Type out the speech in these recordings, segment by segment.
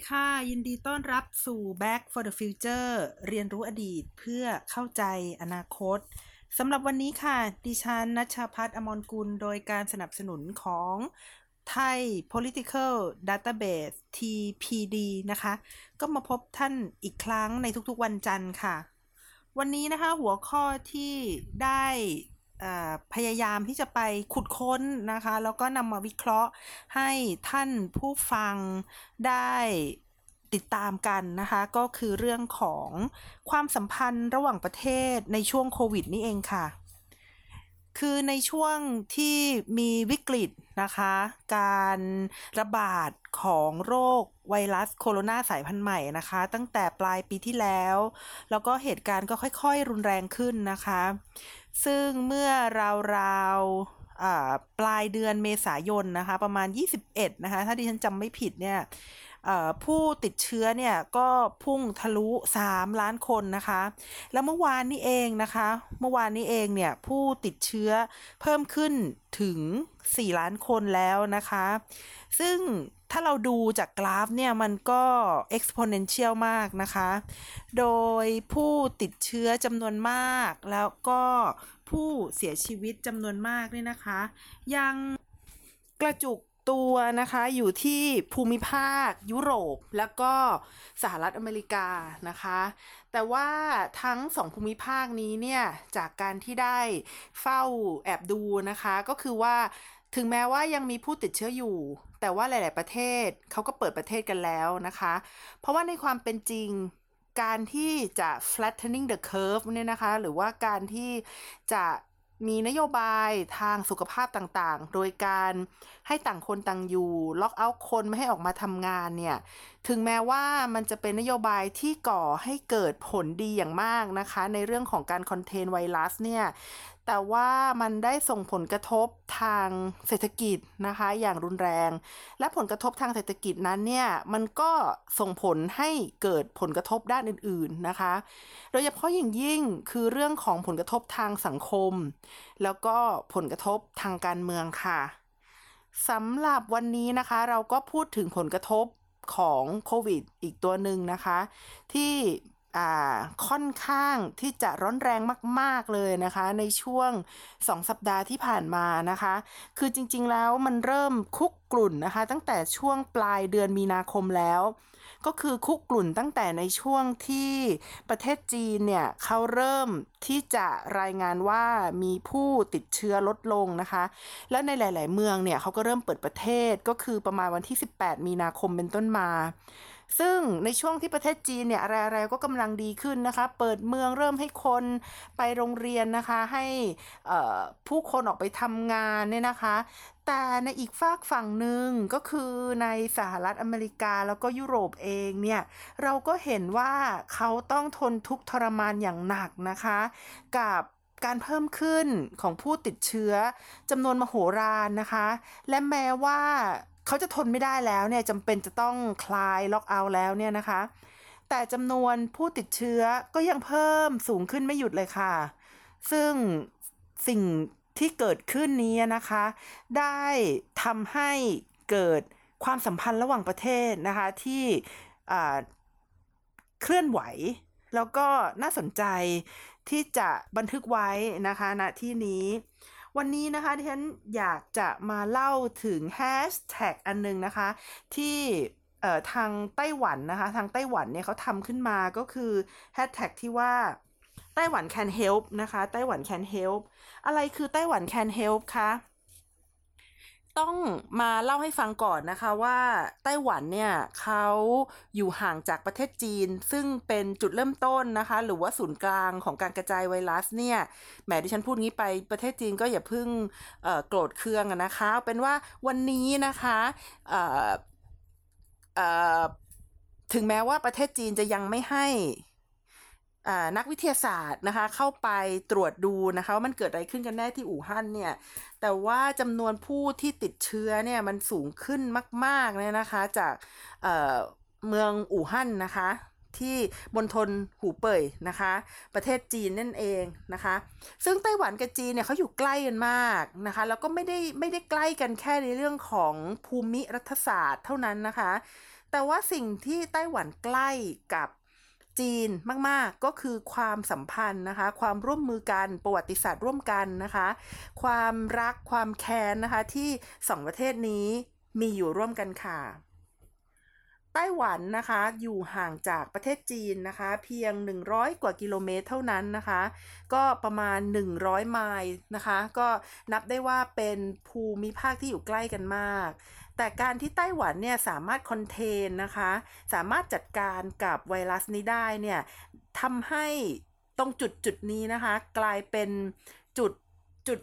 ดีค่ะ ยินดีต้อนรับสู่ Back for the Future เรียนรู้อดีตเพื่อเข้าใจอนาคตสำหรับวันนี้ค่ะ ดิฉันนัชาพัฒน์อมรกุล โดยการสนับสนุนของ Thai Political Database TPD นะคะ ก็มาพบท่านอีกครั้งในทุกๆวันจันทร์ค่ะ วันนี้นะคะหัวข้อที่ได้ พยายามที่จะไปขุดค้นนะคะ แล้วก็นำมาวิเคราะห์ให้ท่านผู้ฟังได้ติดตามกันนะคะ ก็คือเรื่องของความสัมพันธ์ระหว่างประเทศในช่วงโควิดนี่เองค่ะ คือในช่วงที่มีวิกฤตนะคะ การระบาดของโรคไวรัสโคโรนาสายพันธุ์ใหม่นะคะ ตั้งแต่ปลายปีที่แล้ว แล้วก็เหตุการณ์ก็ค่อยๆ รุนแรงขึ้นนะคะ ซึ่งเมื่อราวๆอ่าปลายเดือนเมษายนนะคะ ประมาณ 21 นะคะ ถ้าดิฉันจำไม่ผิดเนี่ยผู้ติดเชื้อเนี่ยก็พุ่งทะลุ 3 ล้านคนนะคะ แล้วเมื่อวานนี้เองนะคะ เมื่อวานนี้เองเนี่ยผู้ติดเชื้อเพิ่มขึ้นถึง 4 ล้านคนแล้วนะคะ ซึ่ง ถ้าเราดูจากกราฟเนี่ยมันก็ exponential มากนะคะ โดยผู้ติดเชื้อจำนวนมาก แล้วก็ผู้เสียชีวิตจำนวนมากเนี่ยนะคะ ยังกระจุกตัวนะคะอยู่ที่ภูมิภาคยุโรปแล้วก็สหรัฐอเมริกานะคะ แต่ว่าทั้งสองภูมิภาคนี้เนี่ยจากการที่ได้เฝ้าแอบดูนะคะ ก็คือว่าถึงแม้ว่ายังมีผู้ติดเชื้ออยู่ แต่ว่าหลาย ๆ ประเทศเขาก็เปิดประเทศกันแล้วนะคะ เพราะว่าในความเป็นจริงการที่จะ flattening the curve เนี่ยนะคะ หรือว่าการที่จะมีนโยบายทางสุขภาพต่างๆ โดยการให้ต่างคนต่างอยู่ ล็อกเอาท์คนไม่ให้ออกมาทำงานเนี่ย ถึงแม้ว่ามันจะเป็นนโยบายที่ก่อให้เกิดผลดีอย่างมากนะคะ ในเรื่องของการคอนเทนไวรัสเนี่ย แต่ว่ามันได้ส่งผลกระทบทางเศรษฐกิจนะคะ อย่างรุนแรง และผลกระทบทางเศรษฐกิจนั้นเนี่ยมันก็ส่งผลให้เกิดผลกระทบด้านอื่น ๆนะคะ โดยเฉพาะอย่างยิ่งคือเรื่องของผลกระทบทางสังคม แล้วก็ผลกระทบทางการเมืองค่ะสำหรับวันนี้นะคะ เราก็พูดถึงผลกระทบของโควิดอีกตัวหนึ่งนะคะ ที่ ค่อนข้างที่จะร้อนแรงมาก ๆ เลยนะคะ ในช่วง 2 สัปดาห์ที่ผ่านมานะคะ คือจริงๆแล้วมันเริ่มคุกกลุ่นนะคะ ตั้งแต่ช่วงปลายเดือนมีนาคมแล้ว ก็คือคุกกลุ่นตั้งแต่ในช่วงที่ประเทศจีนเนี่ยเขาเริ่มที่จะรายงานว่ามีผู้ติดเชื้อลดลงนะคะ แล้วในหลาย ๆ เมืองเนี่ยเขาก็เริ่มเปิดประเทศก็คือประมาณวันที่ 18 มีนาคมเป็นต้นมา ซึ่งในช่วงที่ประเทศจีนเนี่ยอะไรๆก็กำลังดีขึ้นนะคะ เปิดเมืองเริ่มให้คนไปโรงเรียนนะคะ ให้ผู้คนออกไปทำงานเนี่ยนะคะ แต่ในอีกฝากฝั่งหนึ่งก็คือในสหรัฐอเมริกาแล้วก็ยุโรปเองเนี่ยเราก็เห็นว่าเขาต้องทนทุกข์ทรมานอย่างหนักนะคะ กับการเพิ่มขึ้นของผู้ติดเชื้อจำนวนมโหฬารนะคะ และแม้ว่า เขาจะทนไม่ได้แล้วเนี่ยจำเป็นจะต้องคลายล็อกเอาท์แล้วเนี่ยนะคะ แต่จำนวนผู้ติดเชื้อก็ยังเพิ่มสูงขึ้นไม่หยุดเลยค่ะ ซึ่งสิ่งที่เกิดขึ้นนี้นะคะ ได้ทำให้เกิดความสัมพันธ์ระหว่างประเทศนะคะที่เคลื่อนไหว แล้วก็น่าสนใจที่จะบันทึกไว้นะคะณที่นี้ วันนี้นะคะที่ฉันอยากจะมาเล่าถึงแฮชแท็กอันนึงนะคะ ที่ทางไต้หวันนะคะ ทางไต้หวันเนี่ยเขาทำขึ้นมาก็คือแฮชแท็กที่ว่าไต้หวัน can help นะคะ ไต้หวัน can help อะไรคือไต้หวัน can help คะ ต้องมาเล่าให้ฟังก่อนนะคะว่าไต้หวันเนี่ยเขาอยู่ห่างจากประเทศจีน ซึ่งเป็นจุดเริ่มต้นนะคะ หรือว่าศูนย์กลางของการกระจายไวรัสเนี่ยแหมดิฉันพูดงี้ไปประเทศจีนก็อย่าเพิ่งโกรธเคืองนะคะเอาเป็นว่าวันนี้นะคะถึงแม้ว่าประเทศจีนจะยังไม่ให้ นักวิทยาศาสตร์นะคะ เข้าไปตรวจดูนะคะว่ามันเกิดอะไรขึ้นกันแน่ที่อู่ฮั่นเนี่ย แต่ว่าจำนวนผู้ที่ติดเชื้อเนี่ยมันสูงขึ้นมากๆเลยนะคะจากเเมืองอู่ฮั่นนะคะ ที่มณฑลหูเป่ยนะคะ ประเทศจีนนั่นเองนะคะ ซึ่งไต้หวันกับจีนเนี่ยเขาอยู่ใกล้กันมากนะคะ แล้วก็ไม่ได้ไม่ได้ใกล้กันแค่ในเรื่องของภูมิรัฐศาสตร์เท่านั้นนะคะ แต่ว่าสิ่งที่ไต้หวันใกล้กับ จีนมากๆ ก็คือความสัมพันธ์นะคะ ความร่วมมือกันประวัติศาสตร์ร่วมกันนะคะ ความรักความแค้นนะคะที่สองประเทศนี้มีอยู่ร่วมกันค่ะ ไต้หวันนะคะอยู่ห่างจากประเทศจีนนะคะ เพียง 100 กว่ากิโลเมตรเท่านั้นนะคะ ก็ประมาณ 100 ไมล์นะคะ ก็นับได้ว่าเป็นภูมิภาคที่อยู่ใกล้กันมาก แต่การที่ไต้หวันเนี่ยสามารถคอนเทนนะคะ สามารถจัดการกับไวรัสนี้ได้เนี่ยทำให้ตรงจุดจุดนี้นะคะ กลายเป็นจุดจุด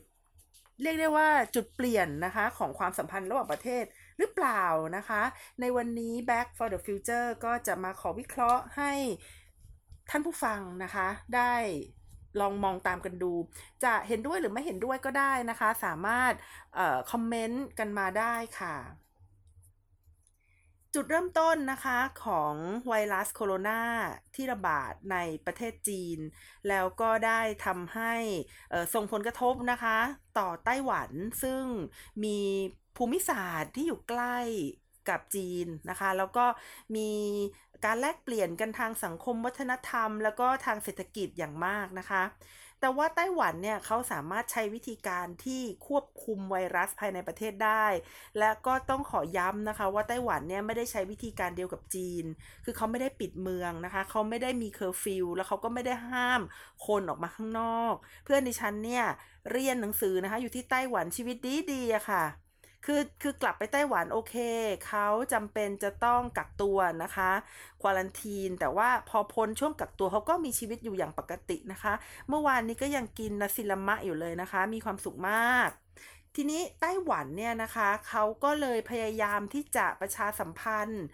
เรียกได้ว่าจุดเปลี่ยนนะคะของความสัมพันธ์ระหว่างประเทศหรือเปล่านะคะ ในวันนี้ Back for the Future ก็จะมาขอวิเคราะห์ให้ท่านผู้ฟังนะคะ ได้ลองมองตามกันดู จะเห็นด้วยหรือไม่เห็นด้วยก็ได้นะคะ สามารถคอมเมนต์กันมาได้ค่ะ จุดเริ่มต้นนะคะของไวรัสโคโรนาที่ระบาดในประเทศจีน แล้วก็ได้ทำให้ส่งผลกระทบนะคะ ต่อไต้หวันซึ่งมีภูมิศาสตร์ที่อยู่ใกล้กับจีนนะคะ แล้วก็มีการแลกเปลี่ยนกันทางสังคมวัฒนธรรม แล้วก็ทางเศรษฐกิจอย่างมากนะคะ แต่ว่าไต้หวันเนี่ยเขาสามารถใช้วิธีการที่ควบคุมไวรัสภายในประเทศได้ และก็ต้องขอย้ำนะคะ ว่าไต้หวันเนี่ยไม่ได้ใช้วิธีการเดียวกับจีน คือเขาไม่ได้ปิดเมืองนะคะเขาไม่ได้มีเคอร์ฟิวแล้วเขาก็ไม่ได้ห้ามคนออกมาข้างนอก เพื่อนดิฉันเนี่ยเรียนหนังสือนะคะ อยู่ที่ไต้หวันชีวิตดีดีๆอะค่ะ คือคือกลับไปไต้หวันโอเค เขาจำเป็นจะต้องกักตัวนะคะ quarantine แต่ว่าพอพ้นช่วงกักตัวเขาก็มีชีวิตอยู่อย่างปกตินะคะ เมื่อวานนี้ก็ยังกิน nasi lemak อยู่เลยนะคะ มีความสุขมากทีนี้ไต้หวันเนี่ยนะคะเขาก็เลยพยายามที่จะประชาสัมพันธ์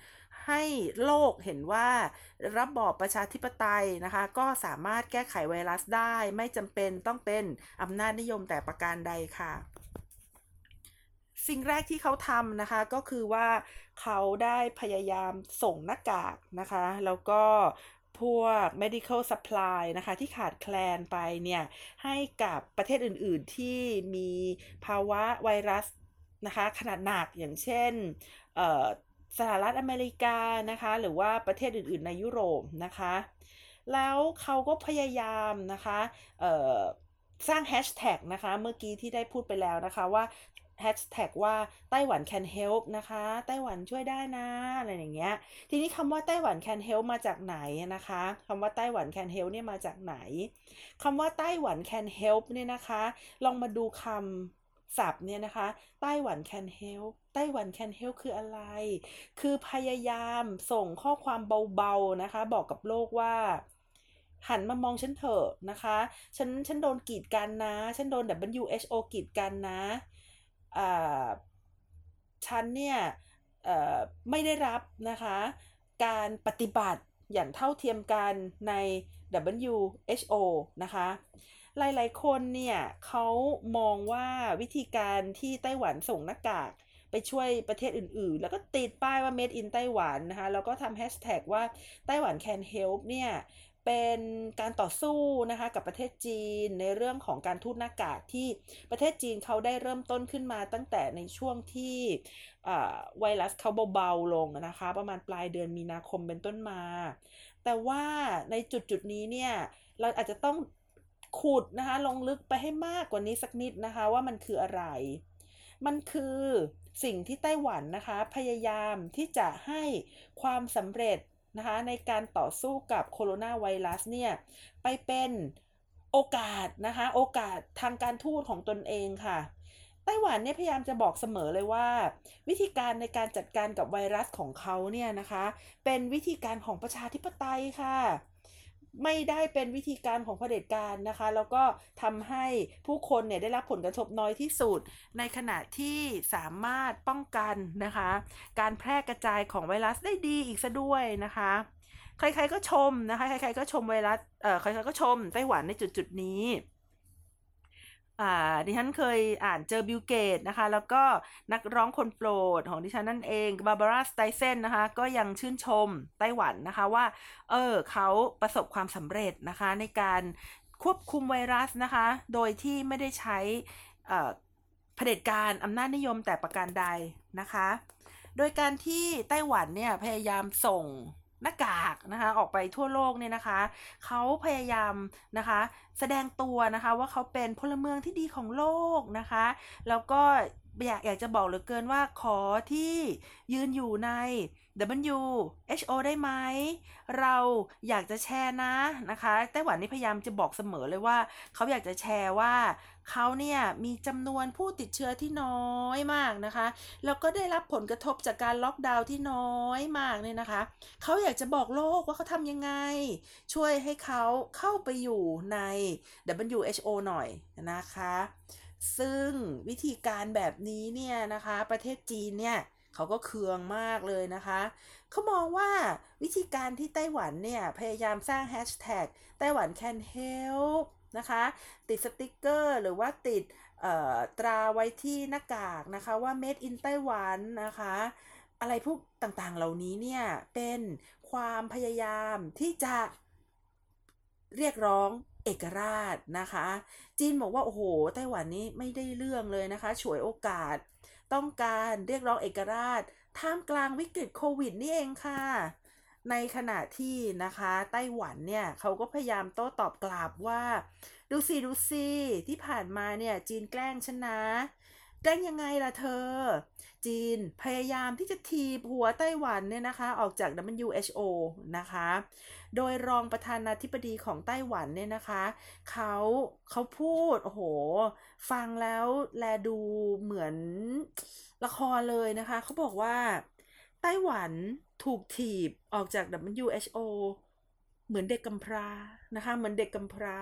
ให้โลกเห็นว่าระบอบประชาธิปไตยนะคะ ก็สามารถแก้ไขไวรัสได้ ไม่จำเป็นต้องเป็นอำนาจนิยมแต่ประการใดค่ะ สิ่งแรกที่เขาทำนะคะก็คือว่าเขาได้พยายามส่งหน้ากากนะคะ แล้วก็พวก medical supply นะคะที่ขาดแคลนไปเนี่ยให้กับประเทศอื่นๆที่มีภาวะไวรัสนะคะขนาดหนักอย่างเช่นสหรัฐอเมริกานะคะหรือว่าประเทศอื่นๆในยุโรปนะคะ แล้วเขาก็พยายามนะคะสร้างแฮชแท็กนะคะเมื่อกี้ที่ได้พูดไปแล้วนะคะว่า แฮชแท็กว่าไต้หวัน can help นะคะ ไต้หวันช่วยได้นะ อะไรอย่างเงี้ย ทีนี้คำว่าไต้หวัน can help มาจากไหนนะคะคำว่าไต้หวัน can help เนี่ยมาจากไหนคำว่าไต้หวัน can help เนี่ยนะคะ ลองมาดูคำศัพท์เนี่ยนะคะ ไต้หวัน can help ไต้หวัน can help คืออะไร คือพยายามส่งข้อความเบาๆนะคะ บอกกับโลกว่าหันมามองฉันเถอะนะคะ ฉัน ฉันโดนกีดกันนะ ฉันโดน WHO กีดกันนะ ฉันเนี่ยไม่ได้รับนะคะการปฏิบัติอย่างเท่าเทียมกันใน WHO นะคะ หลายๆ คนเนี่ยเขามองว่าวิธีการที่ไต้หวันส่งหน้ากากไปช่วยประเทศอื่นๆ แล้วก็ติดป้ายว่า made in ไต้หวันนะคะ แล้วก็ทำแฮชแท็กว่าไต้หวัน can help เนี่ย เป็นการต่อสู้นะคะกับประเทศจีนในเรื่องของการทูตหน้ากากที่ประเทศจีนเขาได้เริ่มต้นขึ้นมาตั้งแต่ในช่วงที่ไวรัสเขาเบาๆลงนะคะ ประมาณปลายเดือนมีนาคมเป็นต้นมา แต่ว่าในจุดจุดนี้เนี่ยเราอาจจะต้องขุดนะคะลงลึกไปให้มากกว่านี้สักนิดนะคะว่ามันคืออะไร มันคือสิ่งที่ไต้หวันนะคะพยายามที่จะให้ความสำเร็จ นะคะในการต่อสู้กับโคโรนาไวรัสเนี่ยไปเป็นโอกาสนะคะโอกาสทางการทูตของตนเองค่ะไต้หวันเนี่ยพยายามจะบอกเสมอเลยว่า วิธีการในการจัดการกับไวรัสของเขาเนี่ยนะคะ เป็นวิธีการของประชาธิปไตยค่ะ ไม่ได้เป็นวิธีการของเผด็จการนะคะ แล้วก็ทำให้ผู้คนเนี่ยได้รับผลกระทบน้อยที่สุด ในขณะที่สามารถป้องกันนะคะ การแพร่กระจายของไวรัสได้ดีอีกซะด้วยนะคะ ใครๆก็ชมนะคะ ใครๆก็ชมไวรัส เอ่อ ใครๆก็ชมไต้หวันในจุดๆนี้ อ่าดิฉันเคยอ่านเจอบิลเกตนะคะ แล้วก็นักร้องคนโปรดของดิฉันนั่นเองบาร์บาร่าสไตเซนนะคะ ก็ยังชื่นชมไต้หวันนะคะว่า เออเขาประสบความสำเร็จนะคะ ในการควบคุมไวรัสนะคะ โดยที่ไม่ได้ใช้เผด็จการอำนาจนิยมแต่ประการใดนะคะ โดยการที่ไต้หวันเนี่ยพยายามส่ง หน้ากากนะคะออกไปทั่วโลกเนี่ยนะคะเขาพยายามนะคะแสดงตัวนะคะว่าเขาเป็นพลเมืองที่ดีของโลกนะคะ แล้วก็อยากอยากจะบอกเหลือเกินว่าขอที่ยืนอยู่ใน WHO ได้ไหม เราอยากจะแชร์นะนะคะ ไต้หวันนี่พยายามจะบอกเสมอเลยว่า เขาอยากจะแชร์ว่า เขาเนี่ยมีจำนวนผู้ติดเชื้อที่น้อยมากนะคะ แล้วก็ได้รับผลกระทบจากการล็อกดาวน์ที่น้อยมากเนี่ยนะคะ เขาอยากจะบอกโลกว่าเขาทำยังไง ช่วยให้เขาเข้าไปอยู่ใน WHO หน่อยนะคะ ซึ่งวิธีการแบบนี้เนี่ยนะคะ ประเทศจีนเนี่ยเขาก็เคืองมากเลยนะคะ เขามองว่าวิธีการที่ไต้หวันเนี่ย พยายามสร้างแฮชแท็กไต้หวัน can help นะคะ ติดสติกเกอร์ หรือว่าติดตราไว้ที่หน้ากากนะคะว่า made in ไต้หวันนะคะ อะไรพวกต่างๆเหล่านี้เนี่ยเป็นความพยายามที่จะเรียกร้องเอกราชนะคะ จีนบอกว่า โอ้โห ไต้หวันนี้ไม่ได้เรื่องเลยนะคะ ฉวยโอกาส ต้องการเรียกร้องเอกราช ท่ามกลางวิกฤตโควิดนี่เองค่ะ ในขณะที่นะคะไต้หวันเนี่ยเขาก็พยายามโต้ตอบกลับว่า ดูสิดูสิที่ผ่านมาเนี่ยจีนแกล้งฉันนะแกล้งยังไงล่ะเธอ จีนพยายามที่จะทีบหัวไต้หวันเนี่ยนะคะ ออกจาก WHO นะคะ โดยรองประธานาธิบดีของไต้หวันเนี่ยนะคะเขาเขาพูด โอ้โห ฟังแล้วแลดูเหมือนละครเลยนะคะ เขาบอกว่า ไต้หวันถูกถีบออกจาก WHO เหมือนเด็กกำพร้านะคะ เหมือนเด็กกำพร้า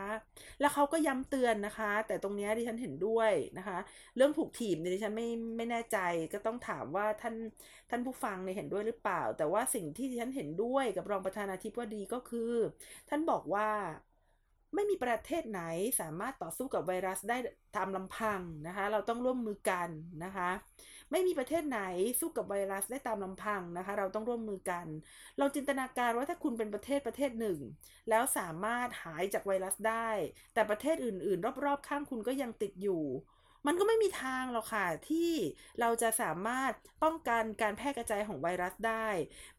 แล้วเขาก็ย้ำเตือนนะคะ แต่ตรงนี้ดิฉันเห็นด้วยนะคะ เรื่องถูกถีบเนี่ยดิฉันไม่ไม่แน่ใจก็ต้องถามว่าท่านท่านผู้ฟังเนี่ยเห็นด้วยหรือเปล่า แต่ว่าสิ่งที่ดิฉันเห็นด้วยกับรองประธานาธิบดีก็คือ ท่านบอกว่า ไม่มีประเทศไหนสามารถต่อสู้กับไวรัสได้ตามลำพังนะคะ เราต้องร่วมมือกันนะคะ ไม่มีประเทศไหนสู้กับไวรัสได้ตามลำพังนะคะ เราต้องร่วมมือกันเราจินตนาการว่าถ้าคุณเป็นประเทศประเทศหนึ่ง แล้วสามารถหายจากไวรัสได้ แต่ประเทศอื่น ๆ รอบ ๆ ข้างคุณก็ยังติดอยู่ มันก็ไม่มีทางหรอกค่ะที่เราจะสามารถป้องกันการแพร่กระจายของไวรัสได้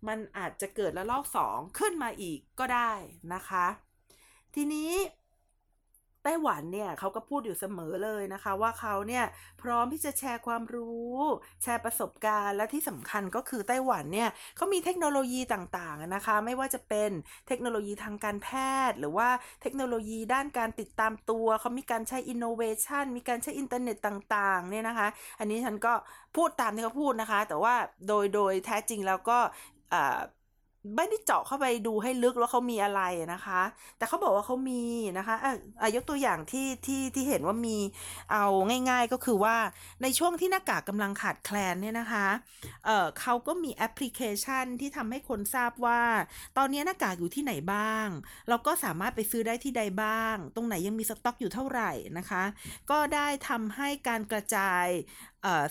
มันอาจจะเกิดระลอกสองขึ้นมาอีกก็ได้นะคะ ทีนี้ไต้หวันเนี่ยเขาก็พูดอยู่เสมอเลยนะคะ ว่าเขาเนี่ยพร้อมที่จะแชร์ความรู้ แชร์ประสบการณ์และที่สำคัญก็คือไต้หวันเนี่ยเขามีเทคโนโลยีต่างๆนะคะ ไม่ว่าจะเป็นเทคโนโลยีทางการแพทย์ หรือว่าเทคโนโลยีด้านการติดตามตัวเขามีการใช้อินโนเวชันมีการใช้อินเทอร์เน็ตต่างๆเนี่ยนะคะ อันนี้ฉันก็พูดตามที่เขาพูดนะคะ แต่ว่าโดยโดยแท้จริงแล้วก็ ไม่ได้เจาะเข้าไปดูให้ลึกว่าเขามีอะไรนะคะ แต่เขาบอกว่าเขามีนะคะอะยกตัวอย่างที่ที่ที่เห็นว่ามีเอาง่ายๆก็คือว่าในช่วงที่หน้ากากกำลังขาดแคลนเนี่ยนะคะเออเขาก็มีแอปพลิเคชันที่ทำให้คนทราบว่า ตอนนี้หน้ากากอยู่ที่ไหนบ้าง เราก็สามารถไปซื้อได้ที่ใดบ้าง ตรงไหนยังมีสต็อกอยู่เท่าไหร่นะคะ ก็ได้ทำให้การกระจายเอ่อ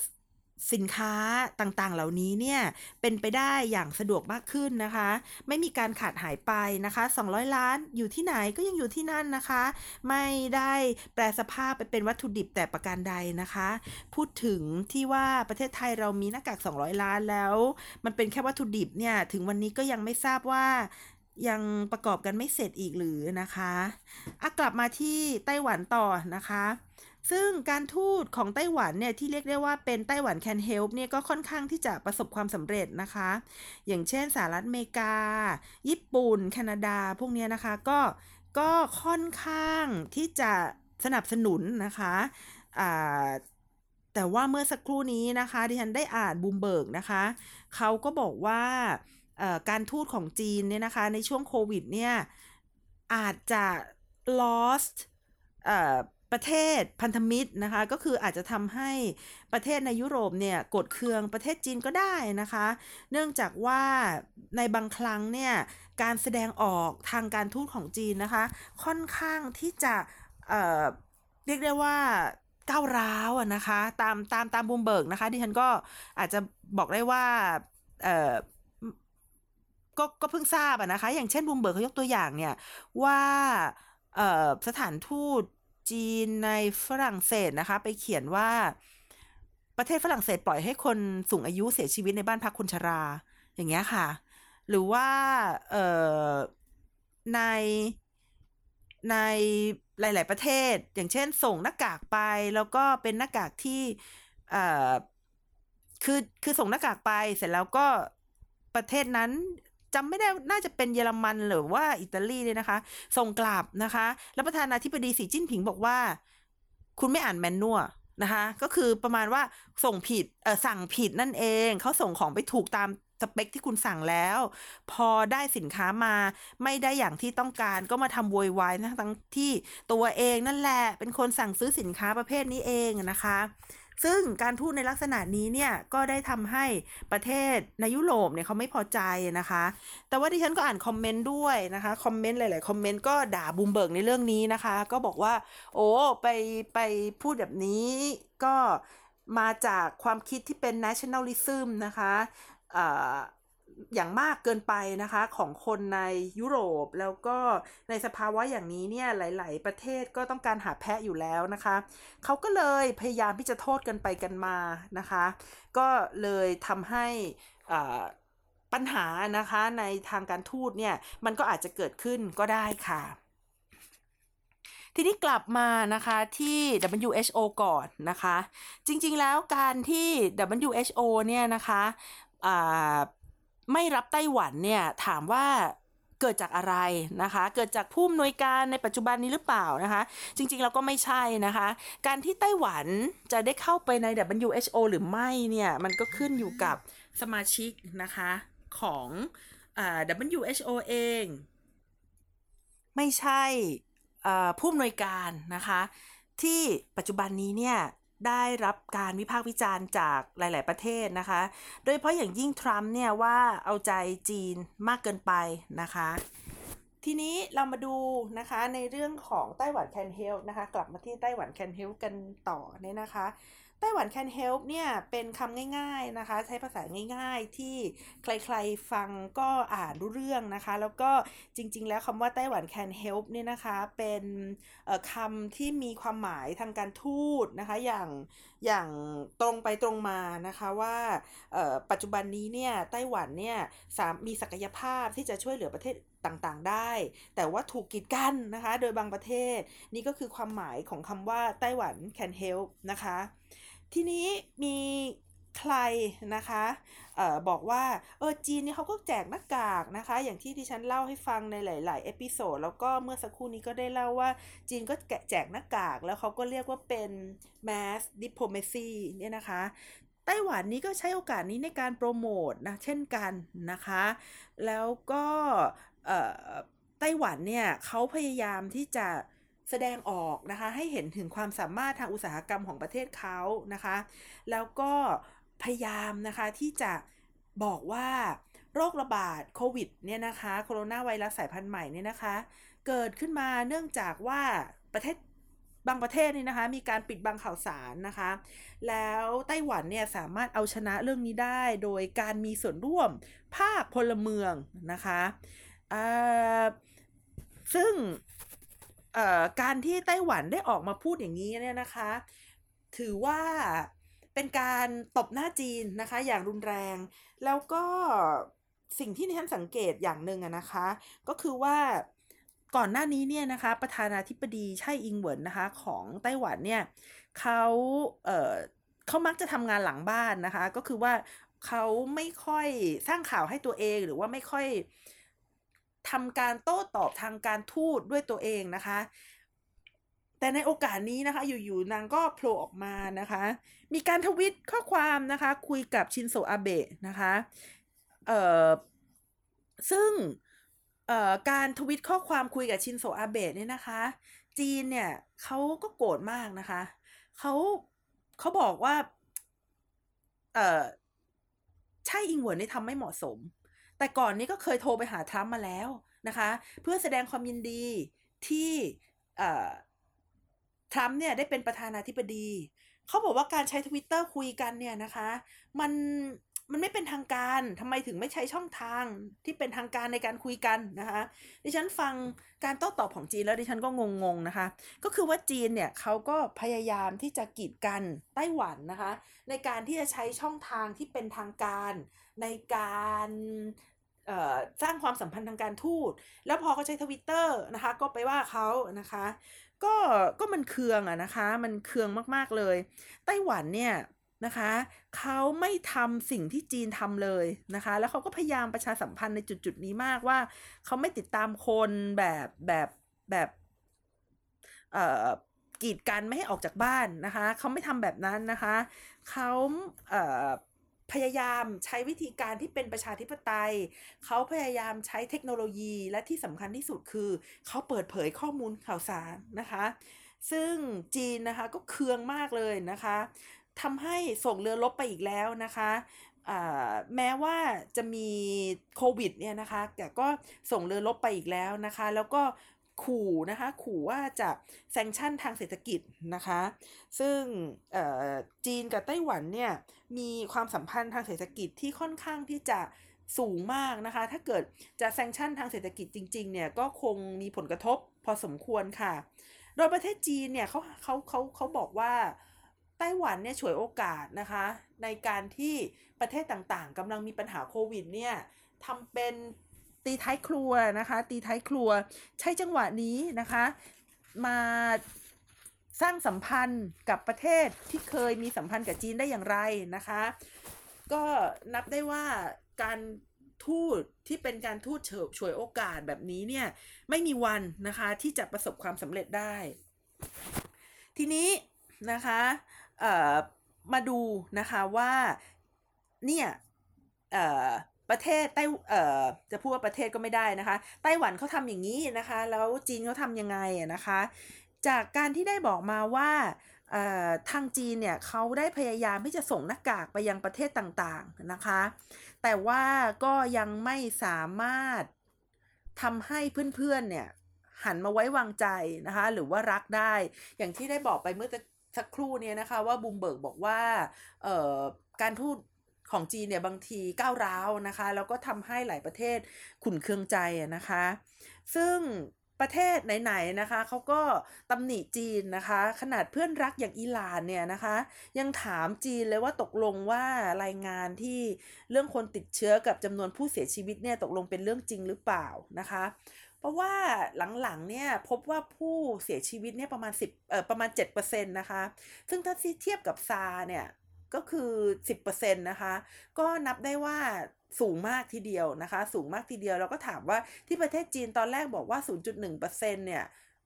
สินค้าต่างๆ เหล่านี้เนี่ยเป็นไปได้อย่างสะดวกมากขึ้นนะคะ ไม่มีการขาดหายไปนะคะ 200 ล้านอยู่ที่ไหนก็ยังอยู่ที่นั่นนะคะ ไม่ได้แปลสภาพไปเป็นวัตถุดิบแต่ประการใดนะคะ พูดถึงที่ว่าประเทศไทยเรามีหน้ากาก 200 ล้านแล้ว มันเป็นแค่วัตถุดิบเนี่ยถึงวันนี้ก็ยังไม่ทราบว่า ยังประกอบกันไม่เสร็จอีกหรือนะคะอะกลับมาที่ไต้หวันต่อนะคะ ซึ่งการทูตของไต้หวันเนี่ยที่เรียกได้ว่าเป็นไต้หวัน can help เนี่ยก็ค่อนข้างที่จะประสบความสำเร็จนะคะ อย่างเช่นสหรัฐอเมริกา ญี่ปุ่น แคนาดา พวกนี้นะคะก็ก็ค่อนข้างที่จะสนับสนุนนะคะแต่ว่าเมื่อสักครู่นี้นะคะดิฉันได้อ่านบูมเบิร์กนะคะ เขาก็บอกว่า การทูตของจีนเนี่ยนะคะในช่วงโควิดเนี่ยอาจจะ lost ประเทศพันธมิตรนะคะก็คืออาจจะทำให้ประเทศในยุโรปเนี่ยกดเคืองประเทศจีนก็ได้นะคะ เนื่องจากว่าในบางครั้งเนี่ยการแสดงออกทางการทูตของจีนนะคะ ค่อนข้างที่จะเรียกได้ว่าก้าวร้าวนะคะ ตามตามตามบูมเบิร์กนะคะดิฉันก็อาจจะบอกได้ว่า ก็ก็เพิ่งทราบอะนะคะ อย่างเช่นบูมเบิร์กเขายกตัวอย่างเนี่ยว่าสถานทูตจีนในฝรั่งเศสนะคะ ไปเขียนว่าประเทศฝรั่งเศสปล่อยให้คนสูงอายุเสียชีวิตในบ้านพักคนชรา อย่างเงี้ยค่ะ หรือว่าในในหลาย ๆ ประเทศ อย่างเช่น ส่งหน้ากากไปแล้วก็เป็นหน้ากากที่คือคือส่งหน้ากากไปเสร็จแล้วก็ประเทศนั้น จำไม่ได้น่าจะเป็นเยอรมันหรือว่าอิตาลีเลยนะคะ ส่งกลับนะคะ แล้วประธานาธิบดีสีจิ้นผิงบอกว่า คุณไม่อ่านแมนนวลนะคะก็คือประมาณว่าส่งผิดเออสั่งผิดนั่นเองเขาส่งของไปถูกตามสเปคที่คุณสั่งแล้ว พอได้สินค้ามาไม่ได้อย่างที่ต้องการก็มาทำโวยวายนะทั้งที่ตัวเองนั่นแหละ เป็นคนสั่งซื้อสินค้าประเภทนี้เองนะคะ ซึ่งการพูดในลักษณะนี้เนี่ยก็ได้ทำให้ประเทศในยุโรปเนี่ยเขาไม่พอใจนะคะ แต่ว่าดิฉันก็อ่านคอมเมนต์ด้วยนะคะคอมเมนต์หลายๆคอมเมนต์ก็ด่าบูมเบิร์กในเรื่องนี้นะคะ ก็บอกว่า โอ้ไปไปพูดแบบนี้ก็มาจากความคิดที่เป็น nationalism นะคะ อย่างมากเกินไปนะคะของคนในยุโรป แล้วก็ในสภาวะอย่างนี้เนี่ยหลาย ๆ ประเทศก็ต้องการหาแพะอยู่แล้วนะคะเขาก็เลยพยายามที่จะโทษกันไปกันมานะคะ ก็เลยทำให้อาปัญหานะคะในทางการทูตเนี่ยมันก็อาจจะเกิดขึ้นก็ได้ค่ะทีนี้กลับมานะคะที่ WHO ก่อนนะคะ จริงๆแล้วการที่ WHO เนี่ยนะคะ ไม่รับไต้หวันเนี่ยถามว่าเกิดจากอะไรนะคะ เกิดจากผู้อำนวยการในปัจจุบันนี้หรือเปล่านะคะ จริงๆแล้วก็ไม่ใช่นะคะ การที่ไต้หวันจะได้เข้าไปใน WHO หรือไม่เนี่ย มันก็ขึ้นอยู่กับสมาชิกนะคะของอ WHO เอง ไม่ใช่อ่าผู้อำนวยการนะคะ ที่ปัจจุบันนี้เนี่ย ได้รับการวิพากษ์วิจารณ์จากหลาย ๆ ประเทศนะคะ โดยเพราะอย่างยิ่งทรัมป์เนี่ยว่าเอาใจจีนมากเกินไปนะคะ ทีนี้เรามาดูนะคะในเรื่องของไต้หวันแคนเฮลนะคะ กลับมาที่ไต้หวันแคนเฮลกันต่อเนี่ยนะคะ ไต้หวัน can help เนี่ยเป็นคำง่ายๆนะคะ ใช้ภาษาง่ายๆ ที่ใครๆฟังก็อ่านรู้เรื่องนะคะ แล้วก็จริงๆ แล้วคำว่าไต้หวัน can help เนี่ยนะคะเป็นคำที่มีความหมายทางการทูตนะคะอย่างอย่างตรงไปตรงมานะคะว่าปัจจุบันนี้เนี่ยไต้หวันเนี่ยมมีศักยภาพที่จะช่วยเหลือประเทศต่างๆได้ แต่ว่าถูกกีดกันนะคะ โดยบางประเทศ นี่ก็คือความหมายของคำว่าไต้หวัน can help นะคะ ทีนี้มีใครนะคะเออบอกว่าเออจีนเนี่ยเขาก็แจกหน้ากากนะคะ อย่างที่ที่ฉันเล่าให้ฟังในหลาย ๆ episode แล้วก็เมื่อสักครู่นี้ก็ได้เล่าว่าจีนก็แกะแจกหน้ากากแล้วเขาก็เรียกว่าเป็น mask diplomacy เนี่ยนะคะไต้หวันนี้ก็ใช้โอกาสนี้ในการโปรโมทนะเช่นกันนะคะ แล้วก็เอ่อไต้หวันเนี่ยเขาพยายามที่จะ แสดงออกนะคะ ให้เห็นถึงความสามารถทางอุตสาหกรรมของประเทศเขานะคะ แล้วก็พยายามนะคะที่จะบอกว่าโรคระบาดโควิดเนี่ยนะคะโคโรนาไวรัสสายพันธุ์ใหม่เนี่ยนะคะ เกิดขึ้นมาเนื่องจากว่าประเทศบางประเทศนี่นะคะ มีการปิดบังข่าวสารนะคะ แล้วไต้หวันเนี่ยสามารถเอาชนะเรื่องนี้ได้โดยการมีส่วนร่วมภาคพลเมืองนะคะซึ่ง การที่ไต้หวันได้ออกมาพูดอย่างนี้เนี่ยนะคะ ถือว่าเป็นการตบหน้าจีนนะคะ อย่างรุนแรง แล้วก็สิ่งที่ดิฉันสังเกตอย่างหนึ่งนะคะ ก็คือว่าก่อนหน้านี้เนี่ยนะคะประธานาธิบดีไช่อิงเหวินนะคะของไต้หวันเนี่ยเขาเอ่อเขามักจะทำงานหลังบ้านนะคะ ก็คือว่าเขาไม่ค่อยสร้างข่าวให้ตัวเองหรือว่าไม่ค่อย ทำการโต้ตอบทางการทูตด้วยตัวเองนะคะ แต่ในโอกาสนี้นะคะ อยู่ๆนางก็โผล่ออกมานะคะ มีการทวิตข้อความนะคะ คุยกับชินโซอาเบะนะคะเอ่อซึ่งเอ่อการทวิตข้อความคุยกับชินโซอาเบะเนี่ยนะคะ จีนเนี่ยเขาก็โกรธมากนะคะเขาเขาบอกว่า เอ่อใช่อิงเหวินนี่ทำไม่เหมาะสม แต่ก่อนนี้ก็เคยโทรไปหาทรัมป์มาแล้วนะคะ เพื่อแสดงความยินดีที่ทรัมป์เนี่ยได้เป็นประธานาธิบดีเขาบอกว่าการใช้ทวิตเตอร์คุยกันเนี่ยนะคะ มันมันไม่เป็นทางการทำไมถึงไม่ใช้ช่องทางที่เป็นทางการในการคุยกันนะคะ ดิฉันฟังการโต้ตอบของจีนแล้วดิฉันก็งงๆนะคะ ก็คือว่าจีนเนี่ยเขาก็พยายามที่จะกีดกันไต้หวันนะคะ ในการที่จะใช้ช่องทางที่เป็นทางการในการ สร้างความสัมพันธ์ทางการทูต แล้วพอเขาใช้ทวิตเตอร์นะคะ ก็ไปว่าเขานะคะ ก็ก็มันเคืองอะนะคะ มันเคืองมากๆเลย ไต้หวันเนี่ยนะคะเขาไม่ทำสิ่งที่จีนทำเลยนะคะ แล้วเขาก็พยายามประชาสัมพันธ์ในจุดๆนี้มากว่าเขาไม่ติดตามคนแบบแบบแบบเอ่อกีดกันไม่ให้ออกจากบ้านนะคะเขาไม่ทำแบบนั้นนะคะเขาเอ่อ พยายามใช้วิธีการที่เป็นประชาธิปไตย เขาพยายามใช้เทคโนโลยีและที่สำคัญที่สุดคือ เขาเปิดเผยข้อมูลข่าวสารนะคะ ซึ่งจีนนะคะก็เคืองมากเลยนะคะทำให้ส่งเรือรบไปอีกแล้วนะคะแม้ว่าจะมีโควิดเนี่ยนะคะ แต่ก็ส่งเรือรบไปอีกแล้วนะคะ แล้วก็ขู่นะคะ ขู่ว่าจะแซงชั่นทางเศรษฐกิจนะคะ ซึ่งจีนกับไต้หวันเนี่ย มีความสัมพันธ์ทางเศรษฐกิจที่ค่อนข้างที่จะสูงมากนะคะ ถ้าเกิดจะแซงชั่นทางเศรษฐกิจจริงๆเนี่ยก็คงมีผลกระทบพอสมควรค่ะ โดยประเทศจีนเนี่ยเขาเขาเขาเขาบอกว่าไต้หวันเนี่ยฉวยโอกาสนะคะ ในการที่ประเทศต่างๆกำลังมีปัญหาโควิดเนี่ยทำเป็นตีท้ายครัวนะคะ ตีท้ายครัวใช้จังหวะนี้นะคะ มา สร้างสัมพันธ์กับประเทศที่เคยมีสัมพันธ์กับจีนได้อย่างไรนะคะ ก็นับได้ว่าการทูตที่เป็นการทูตเฉิบฉวยโอกาสแบบนี้เนี่ยไม่มีวันนะคะที่จะประสบความสำเร็จได้ ทีนี้นะคะมาดูนะคะว่าเนี่ยประเทศไต้จะพูดว่าประเทศก็ไม่ได้นะคะ ไต้หวันเขาทำอย่างนี้นะคะ แล้วจีนเขาทำยังไงนะคะ จากการที่ได้บอกมาว่าทางจีนเนี่ยเขาได้พยายามที่จะส่งหน้ากากไปยังประเทศต่างๆนะคะ แต่ว่าก็ยังไม่สามารถทำให้เพื่อนๆเนี่ยหันมาไว้วางใจนะคะ หรือว่ารักได้ อย่างที่ได้บอกไปเมื่อสักครู่เนี่ยนะคะว่าบูมเบิร์กบอกว่าการทูตของจีนเนี่ยบางทีก้าวร้าวนะคะ แล้วก็ทำให้หลายประเทศขุนเคืองใจนะคะ ซึ่ง ประเทศไหนๆนะคะเขาก็ตำหนิจีนนะคะ ขนาดเพื่อนรักอย่างอิหร่านเนี่ยนะคะ ยังถามจีนเลยว่าตกลงว่ารายงานที่เรื่องคนติดเชื้อกับจำนวนผู้เสียชีวิตเนี่ยตกลงเป็นเรื่องจริงหรือเปล่านะคะ เพราะว่าหลังๆเนี่ยพบว่าผู้เสียชีวิตเนี่ยประมาณ10เอ่อประมาณ7%นะคะ ซึ่งถ้าเทียบกับซาเนี่ย ก็คือ 10%นะคะ ก็นับได้ว่าสูงมากทีเดียวนะคะ สูงมากทีเดียวเราก็ถามว่าที่ประเทศจีนตอนแรกบอกว่า 0.1%เนี่ย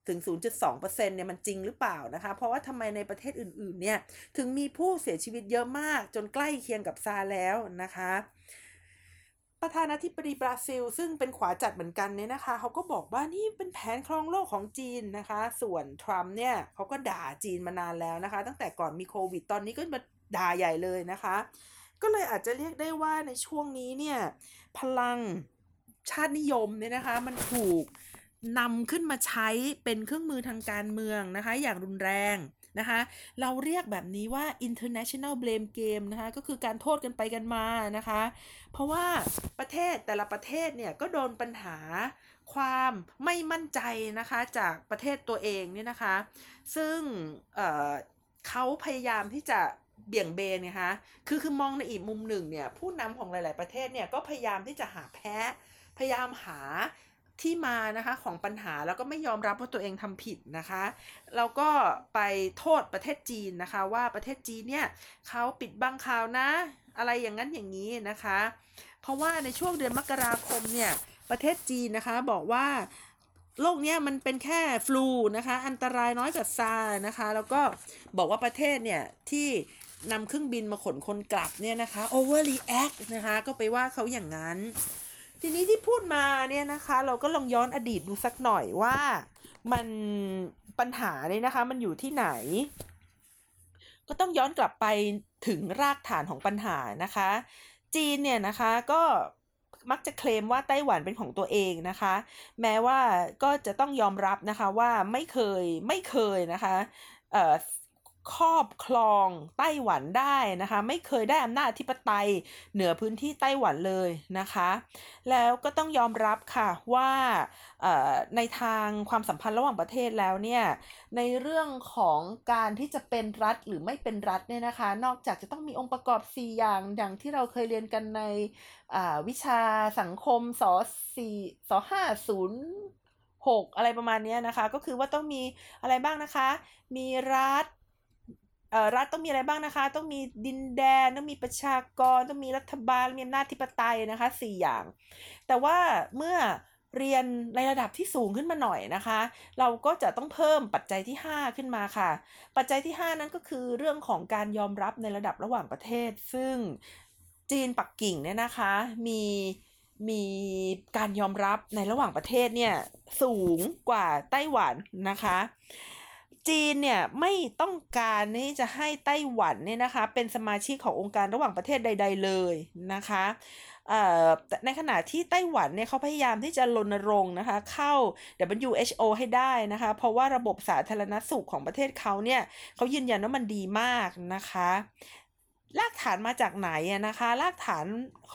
ถึง 0.2%เนี่ยมันจริงหรือเปล่านะคะ เพราะว่าทำไมในประเทศอื่นๆ เนี่ย ถึงมีผู้เสียชีวิตเยอะมากจนใกล้เคียงกับซาแล้วนะคะ ประธานาธิบดีบราซิล ซึ่งเป็นขวาจัดเหมือนกันเนี่ยนะคะ เขาก็บอกว่านี่เป็นแผนครองโลกของจีนนะคะ ส่วนทรัมป์เนี่ยเขาก็ด่าจีนมานานแล้วนะคะ ตั้งแต่ก่อนมีโควิด ตอนนี้ก็มา ด่าใหญ่เลยนะคะ ก็เลยอาจจะเรียกได้ว่าในช่วงนี้เนี่ยพลังชาตินิยมเนี่ยนะคะมันถูกนำขึ้นมาใช้เป็นเครื่องมือทางการเมืองนะคะ อย่างรุนแรงนะคะ เราเรียกแบบนี้ว่า international blame game นะคะ ก็คือการโทษกันไปกันมานะคะ เพราะว่าประเทศแต่ละประเทศเนี่ยก็โดนปัญหาความไม่มั่นใจนะคะจากประเทศตัวเองเนี่ยนะคะ ซึ่งเเขาพยายามที่จะ เบี่ยงเบนนะคะคือคือมองในอีกมุมหนึ่งเนี่ยผู้นำของหลาย ๆ ประเทศเนี่ยก็พยายามที่จะหาแพ้ พยายามหาที่มานะคะของปัญหาแล้วก็ไม่ยอมรับว่าตัวเองทำผิดนะคะแล้วก็ไปโทษประเทศจีนนะคะ ว่าประเทศจีนเนี่ยเขาปิดบังข่าวนะ อะไรอย่างนั้นอย่างนี้นะคะ เพราะว่าในช่วงเดือนมกราคมเนี่ยประเทศจีนนะคะบอกว่าโรคเนี้ยมันเป็นแค่ฟลูนะคะ อันตรายน้อยกว่าซานะคะ แล้วก็บอกว่าประเทศเนี่ยที่ นำเครื่องบินมาขนคนกลับเนี่ยนะคะ overreact นะคะก็ไปว่าเขาอย่างนั้น ทีนี้ที่พูดมาเนี่ยนะคะ เราก็ลองย้อนอดีตดูสักหน่อยว่ามันปัญหาเนี่ยนะคะ มันอยู่ที่ไหน ก็ต้องย้อนกลับไปถึงรากฐานของปัญหานะคะ จีนเนี่ยนะคะก็มักจะเคลมว่าไต้หวันเป็นของตัวเองนะคะ แม้ว่าก็จะต้องยอมรับนะคะว่าไม่เคยไม่เคยนะคะ ครอบครองไต้หวันได้นะคะ ไม่เคยได้อำนาจอธิปไตยเหนือพื้นที่ไต้หวันเลยนะคะ แล้วก็ต้องยอมรับค่ะว่าในทางความสัมพันธ์ระหว่างประเทศแล้วเนี่ยในเรื่องของการที่จะเป็นรัฐหรือไม่เป็นรัฐเนี่ยนะคะ นอกจากจะต้องมีองค์ประกอบ 4 อย่างอย่างที่เราเคยเรียนกันในวิชาสังคมสสี่สห้าศูนย์หกอะไรประมาณนี้นะคะ ก็คือว่าต้องมีอะไรบ้างนะคะ มีรัฐ รัฐต้องมีอะไรบ้างนะคะ ต้องมีดินแดนต้องมีประชากร ต้องมีรัฐบาลมีอำนาจธิปไตยนะคะสี่อย่าง แต่ว่าเมื่อเรียนในระดับที่สูงขึ้นมาหน่อยนะคะ เราก็จะต้องเพิ่มปัจจัยที่ 5 ขึ้นมาค่ะ ปัจจัยที่ 5 นั้นก็คือเรื่องของการยอมรับในระดับระหว่างประเทศ ซึ่งจีนปักกิ่งเนี่ยนะคะมีมีการยอมรับในระหว่างประเทศเนี่ยสูงกว่าไต้หวันนะคะ จีนเนี่ยไม่ต้องการที่จะให้ไต้หวันเนี่ยนะคะเป็นสมาชิกขององค์การระหว่างประเทศใด ๆ เลยนะคะในขณะที่ไต้หวันเนี่ยเขาพยายามที่จะรณรงค์นะคะเข้า WHO ให้ได้นะคะเพราะว่าระบบสาธารณสุขของประเทศเขาเนี่ยเขายืนยันว่ามันดีมากนะคะรากฐานมาจากไหนนะคะรากฐาน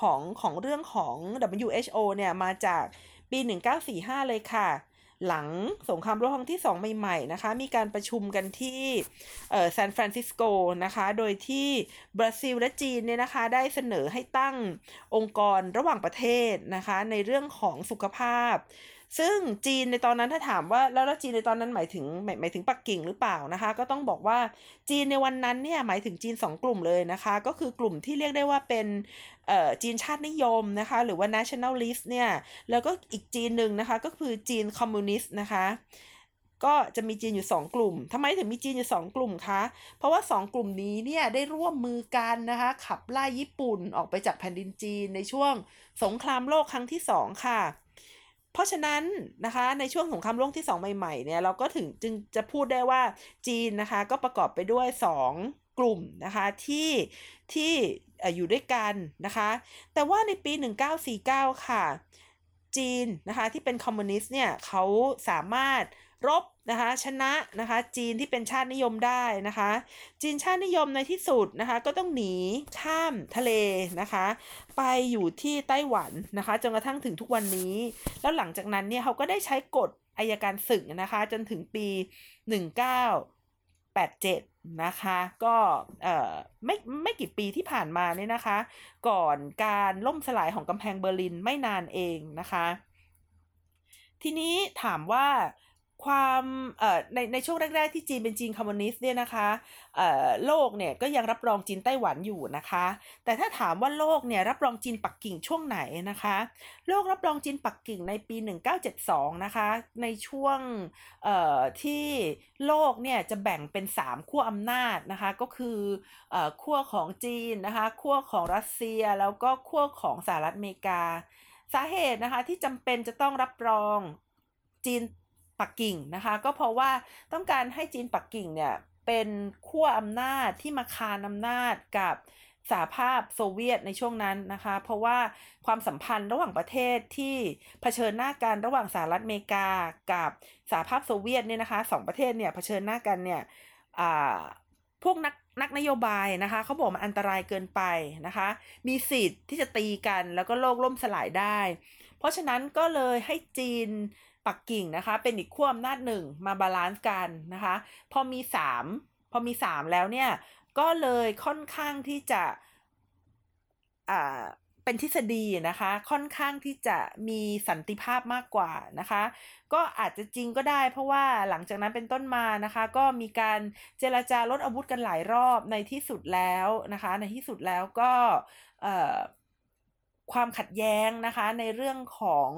ของของเรื่องของ WHO เนี่ยมาจากปี 1945 เลยค่ะ หลังสงครามโลกครั้งที่ 2 ใหม่ ๆ นะคะ มีการประชุมกันที่ซานฟรานซิสโกนะคะ โดยที่บราซิลและจีนเนี่ยนะคะ ได้เสนอให้ตั้งองค์กรระหว่างประเทศนะคะ ในเรื่องของสุขภาพ ซึ่งจีนในตอนนั้นถ้าถามว่าแล้วจีนในตอนนั้นหมายถึงหมายหมายถึงปักกิ่งหรือเปล่านะคะ ก็ต้องบอกว่าจีนในวันนั้นเนี่ยหมายถึงจีน 2 กลุ่มเลยนะคะ ก็คือกลุ่มที่เรียกได้ว่าเป็นจีนชาตินิยมนะคะ หรือว่า nationalist เนี่ย แล้วก็อีกจีนหนึ่งนะคะ ก็คือจีนคอมมิวนิสต์นะคะก็จะมีจีนอยู่ 2 กลุ่มทำไมถึงมีจีนอยู่ 2 กลุ่มคะ เพราะว่า 2 กลุ่มนี้เนี่ยได้ร่วมมือกันนะคะ ขับไล่ญี่ปุ่นออกไปจากแผ่นดินจีนในช่วงสงครามโลกครั้งที่ 2 ค่ะ เพราะฉะนั้นนะคะในช่วงสงครามโลกที่ 2 ใหม่ๆเนี่ยเราก็ถึงจึงจะพูดได้ว่าจีนนะคะก็ประกอบไปด้วย 2 กลุ่มนะคะที่ที่อยู่ด้วยกันนะคะ แต่ว่าในปี 1949 ค่ะ จีนนะคะที่เป็นคอมมิวนิสต์เนี่ยเขาสามารถ รบนะคะชนะนะคะจีนที่เป็นชาตินิยมได้นะคะ จีนชาตินิยมในที่สุดนะคะก็ต้องหนีข้ามทะเลนะคะ ไปอยู่ที่ไต้หวันนะคะจนกระทั่งถึงทุกวันนี้ แล้วหลังจากนั้นเนี่ยเขาก็ได้ใช้กฎอายการศึกนะคะจนถึงปี 1987 นะคะก็เอ่อไม่ไม่กี่ปีที่ผ่านมาเนี่ยนะคะ ก่อนการล่มสลายของกำแพงเบอร์ลินไม่นานเองนะคะ ทีนี้ถามว่า ความในในช่วงแรก ๆ ที่จีนเป็นจีนคอมมิวนิสต์เนี่ยนะคะโลกเนี่ยก็ยังรับรองจีนไต้หวันอยู่นะคะ แต่ถ้าถามว่าโลกเนี่ยรับรองจีนปักกิ่งช่วงไหนนะคะ โลกรับรองจีนปักกิ่งในปี 1972 นะคะ ในช่วงที่โลกเนี่ยจะแบ่งเป็น 3 ขั้วอำนาจนะคะ ก็คือเอ่อขั้วของจีนนะคะขั้วของรัสเซียแล้วก็ขั้วของสหรัฐอเมริกา สาเหตุนะคะที่จำเป็นจะต้องรับรองจีน ปักกิ่งนะคะก็เพราะว่าต้องการให้จีนปักกิ่งเนี่ยเป็นขั้วอำนาจที่มาคานอำนาจกับสหภาพโซเวียตในช่วงนั้นนะคะ เพราะว่าความสัมพันธ์ระหว่างประเทศที่เผชิญหน้ากันระหว่างสหรัฐอเมริกากับสหภาพโซเวียตเนี่ยนะคะสองประเทศเนี่ยเผชิญหน้ากันเนี่ยพวกนักนักนโยบายนะคะเขาบอกมันอันตรายเกินไปนะคะ มีสิทธิ์ที่จะตีกันแล้วก็โลกล่มสลายได้ เพราะฉะนั้นก็เลยให้จีน ปักกิ่งนะคะ เป็นอีกขั้วอำนาจหนึ่งมาบาลานซ์กันนะคะ พอมีสามพอมีสามแล้วเนี่ย ก็เลยค่อนข้างที่จะอ่าเป็นทฤษฎีนะคะ ค่อนข้างที่จะมีสันติภาพมากกว่านะคะ ก็อาจจะจริงก็ได้ เพราะว่าหลังจากนั้นเป็นต้นมานะคะ ก็มีการเจรจาลดอาวุธกันหลายรอบในที่สุดแล้วนะคะ ในที่สุดแล้วก็ความขัดแย้งนะคะในเรื่องของ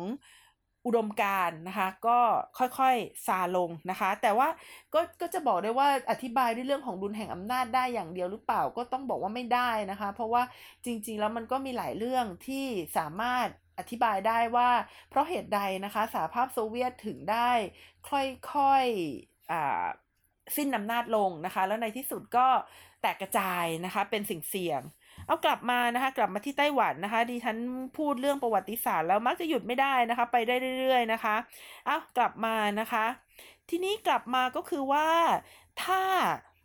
อุดมการนะคะก็ค่อยๆซาลงนะคะ แต่ว่าก็ก็จะบอกได้ว่าอธิบายด้วยเรื่องของดุลแห่งอำนาจได้อย่างเดียวหรือเปล่าก็ต้องบอกว่าไม่ได้นะคะ เพราะว่าจริงๆแล้วมันก็มีหลายเรื่องที่สามารถอธิบายได้ว่า เพราะเหตุใดนะคะสหภาพโซเวียตถึงได้ค่อยๆอ่าสิ้นอำนาจลงนะคะ แล้วในที่สุดก็แตกกระจายนะคะเป็นสิ่งเสี่ยง เอากลับมานะคะ กลับมาที่ไต้หวันนะคะดิฉันพูดเรื่องประวัติศาสตร์แล้วมักจะหยุดไม่ได้นะคะ ไปได้เรื่อย ๆ นะคะเอากลับมานะคะ ทีนี้กลับมาก็คือว่าถ้า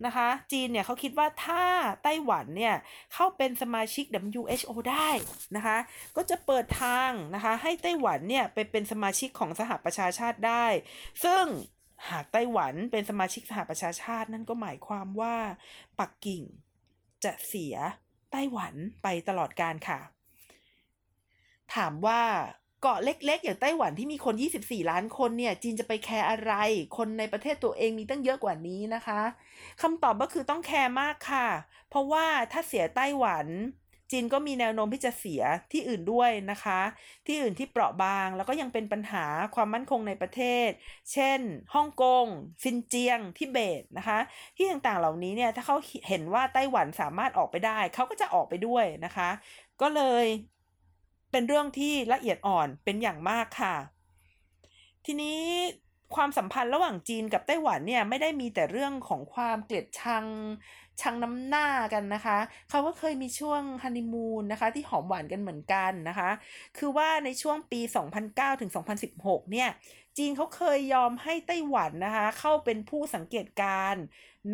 นะคะจีนเนี่ยเขาคิดว่าถ้าไต้หวันเนี่ยเข้าเป็นสมาชิก WHO ได้นะคะก็จะเปิดทางนะคะให้ไต้หวันเนี่ยไปเป็นสมาชิกของสหประชาชาติได้ ซึ่งหากไต้หวันเป็นสมาชิกสหประชาชาตินั่นก็หมายความว่าปักกิ่งจะเสีย ไต้หวันไปตลอดการค่ะ ถามว่าเกาะเล็ก ๆ อย่างไต้หวันที่มีคน 24 ล้านคนเนี่ย จีนจะไปแคร์อะไร คนในประเทศตัวเองมีตั้งเยอะกว่านี้นะคะคำตอบก็คือต้องแคร์มากค่ะ เพราะว่าถ้าเสียไต้หวัน จีนก็มีแนวโน้มที่จะเสียที่อื่นด้วยนะคะ ที่อื่นที่เปราะบาง แล้วก็ยังเป็นปัญหาความมั่นคงในประเทศ เช่นฮ่องกงซินเจียงทิเบตนะคะ ที่ต่างๆเหล่านี้เนี่ยถ้าเขาเห็นว่าไต้หวันสามารถออกไปได้ เขาก็จะออกไปด้วยนะคะ ก็เลยเป็นเรื่องที่ละเอียดอ่อนเป็นอย่างมากค่ะ ทีนี้ความสัมพันธ์ระหว่างจีนกับไต้หวันเนี่ยไม่ได้มีแต่เรื่องของความเกลียดชัง ชังน้ำหน้ากันนะคะ เขาก็เคยมีช่วงฮันนีมูนนะคะ ที่หอมหวานกันเหมือนกันนะคะ คือว่าในช่วงปี 2009 ถึง 2016 เนี่ย จีนเขาเคยยอมให้ไต้หวันนะคะ เข้าเป็นผู้สังเกตการณ์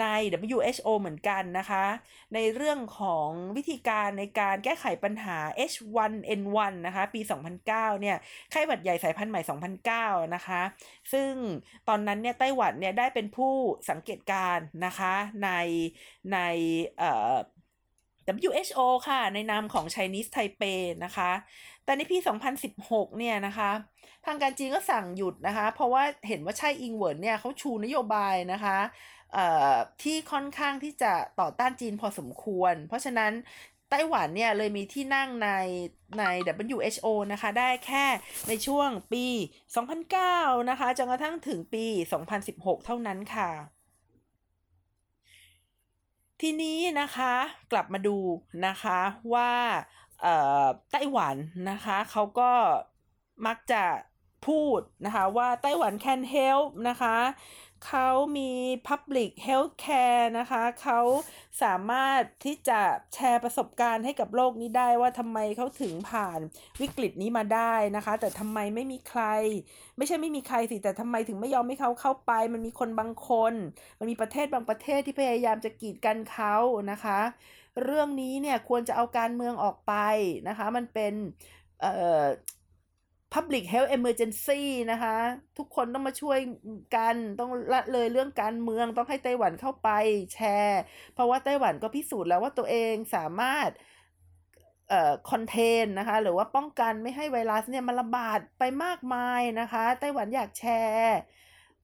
ใน WHO เหมือนกันนะคะ ในเรื่องของวิธีการในการแก้ไขปัญหา H1N1 นะคะ ปี 2009 เนี่ยไข้หวัดใหญ่สายพันธุ์ใหม่ 2009 นะคะ ซึ่งตอนนั้นเนี่ยไต้หวันเนี่ยได้เป็นผู้สังเกตการณ์นะคะในในเอ่อ WHO ค่ะ ในนามของ Chinese Taipei นะคะ แต่ในปี 2016 เนี่ยนะคะ ทางการจีนก็สั่งหยุดนะคะ เพราะว่าเห็นว่าใช่อิงเหวินเนี่ยเขาชูนโยบายนะคะเอ่อที่ค่อนข้างที่จะต่อต้านจีนพอสมควร เพราะฉะนั้นไต้หวันเนี่ยเลยมีที่นั่งในใน WHO นะคะ ได้แค่ในช่วงปี 2009 นะคะจนกระทั่งถึงปี 2016 เท่านั้นค่ะ ทีนี้นะคะกลับมาดูนะคะว่า ไต้หวันนะคะเขาก็มักจะพูดนะคะว่าไต้หวัน can help นะคะเขามี Public Health Care นะคะเขาสามารถที่จะแชร์ประสบการณ์ให้กับโลกนี้ได้ว่าทำไมเขาถึงผ่านวิกฤตนี้มาได้นะคะ แต่ทำไมไม่มีใคร ไม่ใช่ไม่มีใครสิแต่ทำไมถึงไม่ยอมให้เขาเข้าไป มันมีคนบางคน มันมีประเทศบางประเทศที่พยายามจะกีดกันเขานะคะ เรื่องนี้เนี่ยควรจะเอาการเมืองออกไปนะคะ มันเป็น เอ่อ Public Health Emergency นะคะ ทุกคนต้องมาช่วยกันต้องละเลยเรื่องการเมืองต้องให้ไต้หวันเข้าไปแชร์ เพราะว่าไต้หวันก็พิสูจน์แล้วว่าตัวเองสามารถเอ่อคอนเทนนะคะ หรือว่าป้องกันไม่ให้ไวรัสเนี่ยมันระบาดไปมากมายนะคะ ไต้หวันอยากแชร์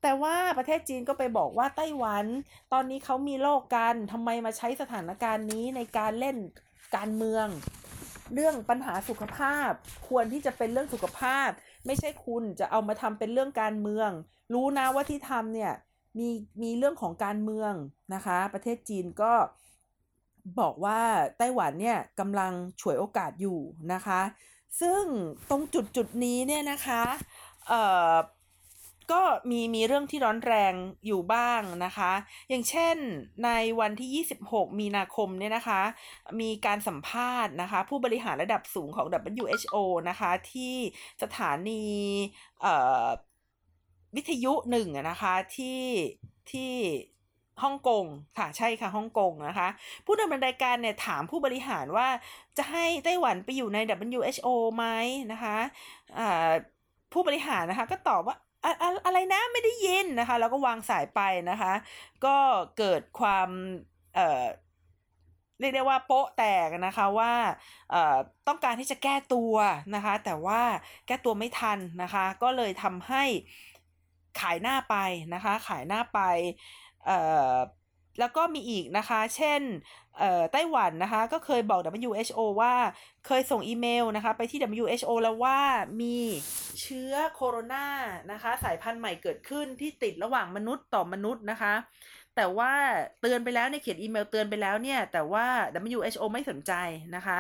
แต่ว่าประเทศจีนก็ไปบอกว่าไต้หวัน ตอนนี้เขามีโรคกันทำไมมาใช้สถานการณ์นี้ในการเล่นการเมือง เรื่องปัญหาสุขภาพ ควรที่จะเป็นเรื่องสุขภาพ ไม่ใช่คุณจะเอามาทำเป็นเรื่องการเมือง รู้นะว่าที่ทำเนี่ยมีมีเรื่องของการเมืองนะคะ ประเทศจีนก็บอกว่าไต้หวันเนี่ยกำลังฉวยโอกาสอยู่นะคะ ซึ่งตรงจุดจุดนี้เนี่ยนะคะเอ่อ ก็มีมีเรื่องที่ร้อนแรงอยู่บ้างนะคะ อย่างเช่นในวันที่ 26 มีนาคมเนี่ยนะคะ มีการสัมภาษณ์นะคะ ผู้บริหารระดับสูงของ WHO นะคะ ที่สถานีวิทยุหนึ่งนะคะที่ที่ฮ่องกงค่ะใช่ค่ะฮ่องกงนะคะ ผู้ดำเนินรายการเนี่ยถามผู้บริหารว่าจะให้ไต้หวันไปอยู่ใน WHO ไหมนะคะผู้บริหารนะคะก็ตอบว่า อะอะอะไรนะไม่ได้ยินนะคะ แล้วก็วางสายไปนะคะ ก็เกิดความเอ่อเรียกได้ว่าโป๊ะแตกนะคะว่าเอ่อต้องการที่จะแก้ตัวนะคะ แต่ว่าแก้ตัวไม่ทันนะคะ ก็เลยทำให้ขายหน้าไปนะคะ ขายหน้าไปเอ่อ แล้วก็มีอีกนะคะ เช่นเอ่อไต้หวันนะคะ ก็เคยบอก WHO ว่าเคยส่งอีเมลนะคะ ไปที่ WHO แล้วว่ามีเชื้อโคโรนานะคะ สายพันธุ์ใหม่เกิดขึ้นที่ติดระหว่างมนุษย์ต่อมนุษย์นะคะ แต่ว่าเตือนไปแล้วในเขียนอีเมลเตือนไปแล้วเนี่ย แต่ว่า WHO ไม่สนใจนะคะ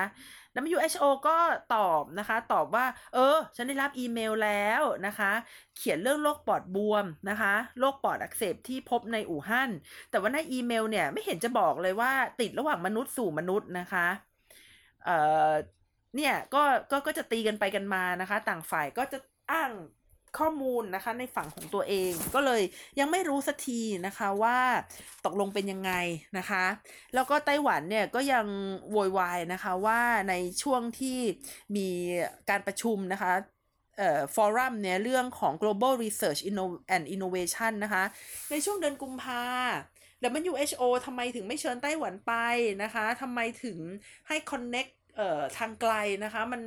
WHO ก็ตอบนะคะ ตอบว่า เออ ฉันได้รับอีเมลแล้วนะคะ เขียนเรื่องโรคปอดบวมนะคะโรคปอดอักเสบที่พบในอู่ฮั่นแต่ว่าในอีเมลเนี่ยไม่เห็นจะบอกเลยว่าติดระหว่างมนุษย์สู่มนุษย์นะคะเอ่อเนี่ยก็ก็ก็จะตีกันไปกันมานะคะ ต่างฝ่ายก็จะอ้าง ข้อมูลนะคะในฝั่งของตัวเองก็เลยยังไม่รู้สักทีนะคะว่าตกลงเป็นยังไงนะคะ แล้วก็ไต้หวันเนี่ยก็ยังโวยวายนะคะว่าในช่วงที่มีการประชุมนะคะเอ่อฟอรัมเนี่ยเรื่องของ global research Inno- and innovation นะคะในช่วงเดือนกุมภา WHO ทำไมถึงไม่เชิญไต้หวันไปนะคะทำไมถึงให้ connect เอ่อทางไกลนะคะมัน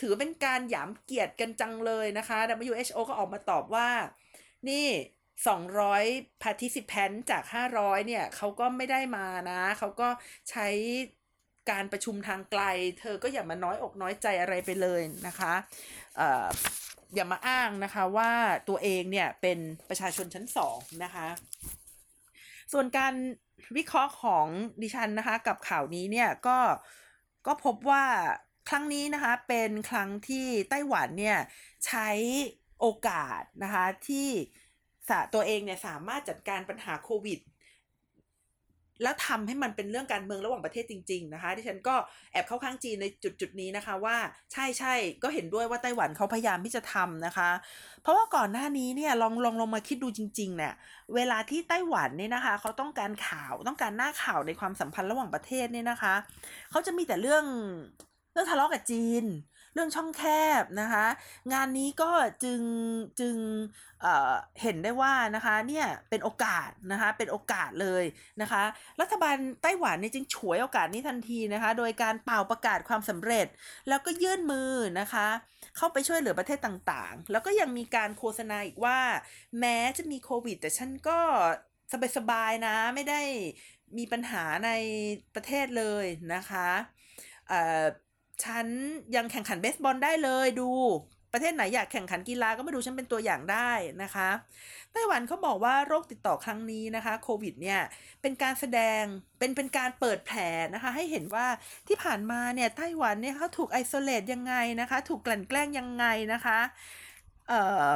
ถือเป็นการหยามเกียรติกันจังเลยนะคะ WHO ก็ออกมาตอบว่า นี่ 200 participant จาก 500 เนี่ยเขาก็ไม่ได้มานะ เขาก็ใช้การประชุมทางไกล เธอก็อย่ามาน้อยอกน้อยใจอะไรไปเลยนะคะเอ่ออย่ามาอ้างนะคะว่าตัวเองเนี่ยเป็นประชาชนชั้นสองนะคะ ส่วนการวิเคราะห์ของดิฉันนะคะ กับข่าวนี้เนี่ยก็ก็พบว่า ครั้งนี้นะคะเป็นครั้งที่ไต้หวันเนี่ยใช้โอกาสนะคะที่ตัวเองเนี่ยสามารถจัดการปัญหาโควิดแล้วทำให้มันเป็นเรื่องการเมืองระหว่างประเทศจริง ๆ นะคะดิฉันก็แอบเข้าข้างจีนในจุดจุดนี้นะคะ ว่าใช่ใช่ก็เห็นด้วยว่าไต้หวันเขาพยายามที่จะทำนะคะ เพราะว่าก่อนหน้านี้เนี่ยลองลองลองมาคิดดูจริงๆเนี่ยเวลาที่ไต้หวันเนี่ยนะคะเขาต้องการข่าวต้องการหน้าข่าวในความสัมพันธ์ระหว่างประเทศเนี่ยนะคะเขาจะมีแต่เรื่อง เรื่องทะเลาะกับจีน เรื่องช่องแคบนะคะ งานนี้ก็จึงจึงเอ่อเห็นได้ว่านะคะเนี่ยเป็นโอกาสนะคะเป็นโอกาสเลยนะคะ รัฐบาลไต้หวันเนี่ยจึงฉวยโอกาสนี้ทันทีนะคะ โดยการเป่าประกาศความสำเร็จ แล้วก็ยื่นมือนะคะ เข้าไปช่วยเหลือประเทศต่างๆ แล้วก็ยังมีการโฆษณาอีกว่า แม้จะมีโควิด แต่ฉันก็สบายๆนะไม่ได้มีปัญหาในประเทศเลยนะคะเอ่อ ฉันยังแข่งขันเบสบอลได้เลยดู ประเทศไหนอยากแข่งขันกีฬาก็มาดูฉันเป็นตัวอย่างได้นะคะไต้หวันเขาบอกว่าโรคติดต่อครั้งนี้นะคะโควิดเนี่ยเป็นการแสดงเป็นเป็นการเปิดแผลนะคะ ให้เห็นว่าที่ผ่านมาเนี่ยไต้หวันเนี่ยเขาถูกไอโซเลตยังไงนะคะ ถูกกลั่นแกล้งยังไงนะคะเอ่อ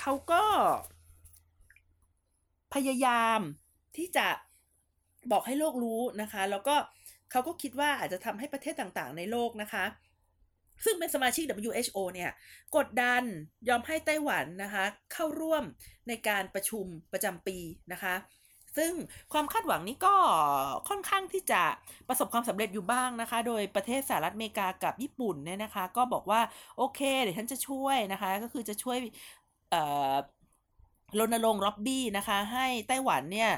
เขาก็พยายามที่จะบอกให้โลกรู้นะคะ แล้วก็ เขาก็คิดว่าอาจจะทำให้ประเทศต่างๆ ในโลกนะคะ ซึ่งเป็นสมาชิก WHO เนี่ยกดดันยอมให้ไต้หวันนะคะเข้าร่วมในการประชุมประจำปีนะคะซึ่งความคาดหวังนี้ก็ค่อนข้างที่จะประสบความสำเร็จอยู่บ้างนะคะ โดยประเทศสหรัฐอเมริกากับญี่ปุ่นเนี่ยนะคะ ก็บอกว่าโอเคเดี๋ยวฉันจะช่วยนะคะ ก็คือจะช่วยรณรงค์ล็อบบี้นะคะ ให้ไต้หวันเนี่ย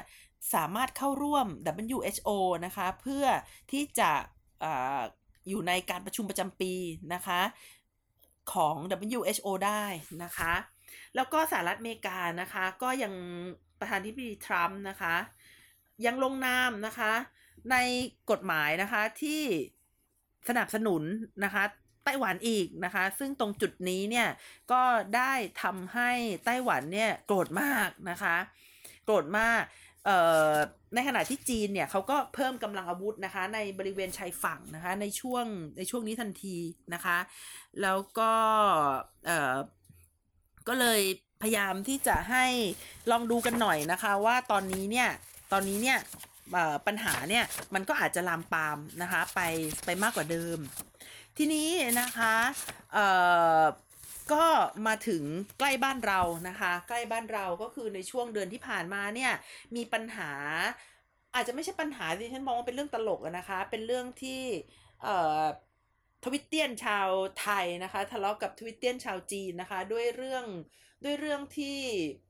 สามารถเข้าร่วม WHO นะคะ เพื่อที่จะออยู่ในการประชุมประจำปีนะคะของ WHO ได้นะคะ แล้วก็สหรัฐอเมริกานะคะ ก็ยังประธานาธิบดีทรัมป์นะคะ ยังลงนามนะคะ ในกฎหมายนะคะที่สนับสนุนนะคะไต้หวันอีกนะคะ ซึ่งตรงจุดนี้เนี่ยก็ได้ทำให้ไต้หวันเนี่ยโกรธมากนะคะ โกรธมาก ในขณะที่จีนเนี่ยเขาก็เพิ่มกำลังอาวุธนะคะ ในบริเวณชายฝั่งนะคะ ในช่วงในช่วงนี้ทันทีนะคะ แล้วก็เออก็เลยพยายามที่จะให้ลองดูกันหน่อยนะคะ ว่าตอนนี้เนี่ยตอนนี้เนี่ยปัญหาเนี่ยมันก็อาจจะลามปามนะคะไปไปมากกว่าเดิม ทีนี้นะคะเออ ก็มาถึงใกล้บ้านเรานะคะ ใกล้บ้านเราก็คือในช่วงเดือนที่ผ่านมาเนี่ยมีปัญหา อาจจะไม่ใช่ปัญหาที่ฉันมองว่าเป็นเรื่องตลกนะคะ เป็นเรื่องที่เอ่อทวิตเตียนชาวไทยนะคะทะเลาะกับทวิตเตียนชาวจีนนะคะ ด้วยเรื่องด้วยเรื่องที่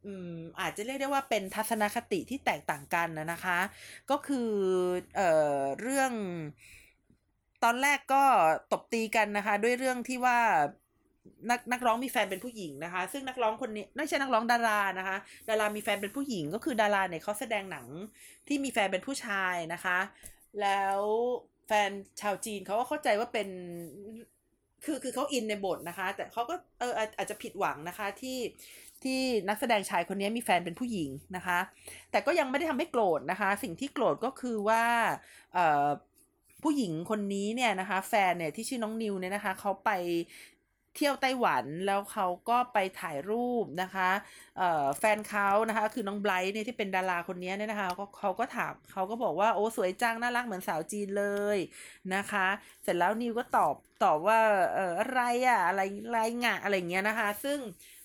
อืมอาจจะเรียกได้ว่าเป็นทัศนคติที่แตกต่างกันนะนะคะ ก็คือเอ่อเรื่องตอนแรกก็ตบตีกันนะคะ ด้วยเรื่องที่ว่า นักนักร้องมีแฟนเป็นผู้หญิงนะคะ ซึ่งนักร้องคนนี้ไม่ใช่นักร้องดารานะคะ ดารามีแฟนเป็นผู้หญิงก็คือดาราเนี่ยเขาแสดงหนังที่มีแฟนเป็นผู้ชายนะคะ แล้วแฟนชาวจีนเขาก็เข้าใจว่าเป็นคือคือเขาอินในบทนะคะ แต่เขาก็เอออาจจะผิดหวังนะคะที่ที่นักแสดงชายคนนี้มีแฟนเป็นผู้หญิงนะคะ แต่ก็ยังไม่ได้ทำให้โกรธนะคะ สิ่งที่โกรธก็คือว่าเอ่อผู้หญิงคนนี้เนี่ยนะคะ แฟนเนี่ยที่ชื่อน้องนิวเนี่ยนะคะเขาไป เที่ยวไต้หวันแล้วเขาก็ไปถ่ายรูปนะคะแฟนเขานะคะคือน้องไบรท์เนี่ยที่เป็นดาราคนนี้เนี่ยนะคะเขาเขาก็ถามเขาก็บอกว่าโอ้สวยจังน่ารักเหมือนสาวจีนเลยนะคะ เสร็จแล้วนิวก็ตอบตอบว่าเอออะไรอะอะไรไรงะอะไรเงี้ยนะคะ ซึ่ง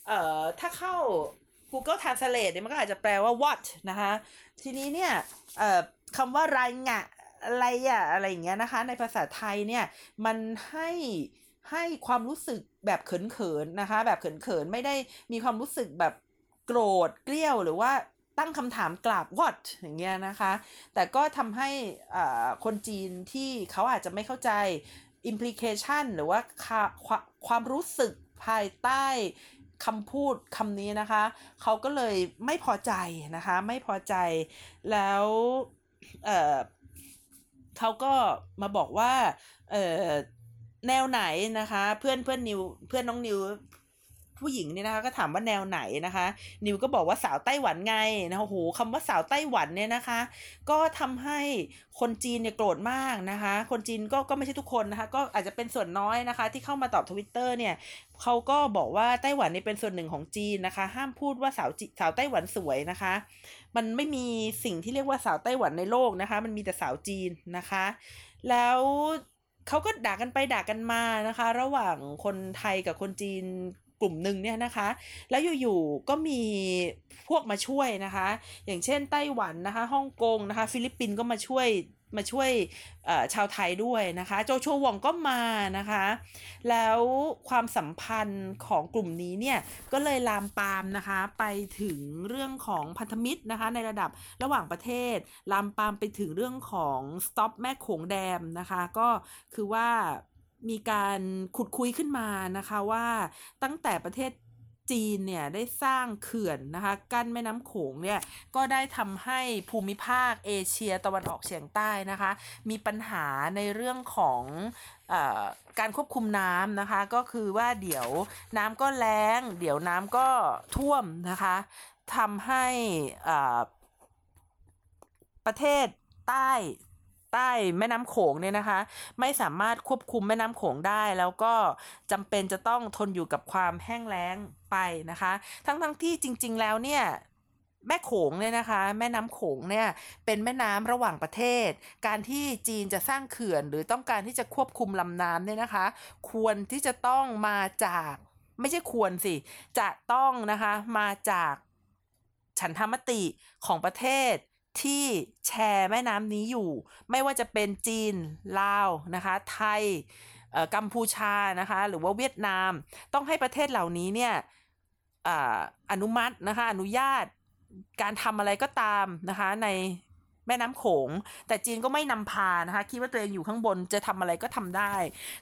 เอ่อถ้าเข้า Google Translate เนี่ยมันก็อาจจะแปลว่า what นะคะทีนี้เนี่ยเอ่อคำว่าไรงะอะไรอะอะไรอย่างเงี้ยนะคะ ในภาษาไทยเนี่ยมันให้ ให้ความรู้สึกแบบเขินๆนะคะ แบบเขินๆไม่ได้มีความรู้สึกแบบโกรธเกลี้ยวหรือว่าตั้งคำถามกลับ what อย่างเงี้ยนะคะ แต่ก็ทำให้คนจีนที่เขาอาจจะไม่เข้าใจ implication หรือว่าความรู้สึกภายใต้คำพูดคำนี้นะคะ เขาก็เลยไม่พอใจนะคะ ไม่พอใจแล้วเเขาก็มาบอกว่าเออ แนวไหนนะคะ เพื่อนเพื่อนนิวเพื่อนน้องนิวผู้หญิงเนี่ยนะคะก็ถามว่าแนวไหนนะคะ นิวก็บอกว่าสาวไต้หวันไงนะโอ้โหคำว่าสาวไต้หวันเนี่ยนะคะ ก็ทำให้คนจีนเนี่ยโกรธมากนะคะ คนจีนก็ก็ไม่ใช่ทุกคนนะคะ ก็อาจจะเป็นส่วนน้อยนะคะ ที่เข้ามาตอบทวิตเตอร์เนี่ยเขาก็บอกว่าไต้หวันนี่เป็นส่วนหนึ่งของจีนนะคะ ห้ามพูดว่าสาวสาวไต้หวันสวยนะคะ มันไม่มีสิ่งที่เรียกว่าสาวไต้หวันในโลกนะคะ มันมีแต่สาวจีนนะคะ แล้ว เขาก็ด่ากันไปด่ากันมานะคะ ระหว่างคนไทยกับคนจีนกลุ่มหนึ่งเนี่ยนะคะ แล้วอยู่ๆก็มีพวกมาช่วยนะคะ อย่างเช่นไต้หวันนะคะฮ่องกงนะคะ ฟิลิปปินส์ก็มาช่วย มาช่วยชาวไทยด้วยนะคะ Joshua Wong ก็มานะคะ แล้วความสัมพันธ์ของกลุ่มนี้เนี่ย ก็เลยลามปามนะคะไปถึงเรื่องของพันธมิตรนะคะในระดับระหว่างประเทศ ลามปามไปถึงเรื่องของ stop แม่โขงแดมนะคะ ก็คือว่ามีการขุดคุยขึ้นมานะคะว่าตั้งแต่ประเทศ จีนเนี่ยได้สร้างเขื่อนนะคะกั้นแม่น้ำโขงเนี่ยก็ได้ทำให้ภูมิภาคเอเชียตะวันออกเฉียงใต้นะคะ มีปัญหาในเรื่องของอการควบคุมน้ำนะคะ ก็คือว่าเดี๋ยวน้ำก็แล้ง เดี๋ยวน้ำก็ท่วมนะคะทำให้ประเทศใต้ใต้แม่น้ำโขงเนี่ยนะคะ ไม่สามารถควบคุมแม่น้ำโขงได้ แล้วก็จำเป็นจะต้องทนอยู่กับความแห้งแล้ง ไปนะคะ ทั้งทั้งที่จริง ๆ แล้วเนี่ยแม่โขงเนี่ยนะคะ แม่น้ำโขงเนี่ยเป็นแม่น้ำระหว่างประเทศ การที่จีนจะสร้างเขื่อน หรือต้องการที่จะควบคุมลำน้ำเนี่ยนะคะ ควรที่จะต้องมาจากไม่ใช่ควรสิ จะต้องนะคะมาจากฉันทามติของประเทศที่แชร์แม่น้ำนี้อยู่ ไม่ว่าจะเป็นจีนลาวนะคะไทยกัมพูชานะคะ หรือว่าเวียดนาม ต้องให้ประเทศเหล่านี้เนี่ย อนุมัตินะคะอนุญาตการทำอะไรก็ตามนะคะในแม่น้ำโขง แต่จีนก็ไม่นำพานะคะคิดว่าตัวเองอยู่ข้างบนจะทำอะไรก็ทำได้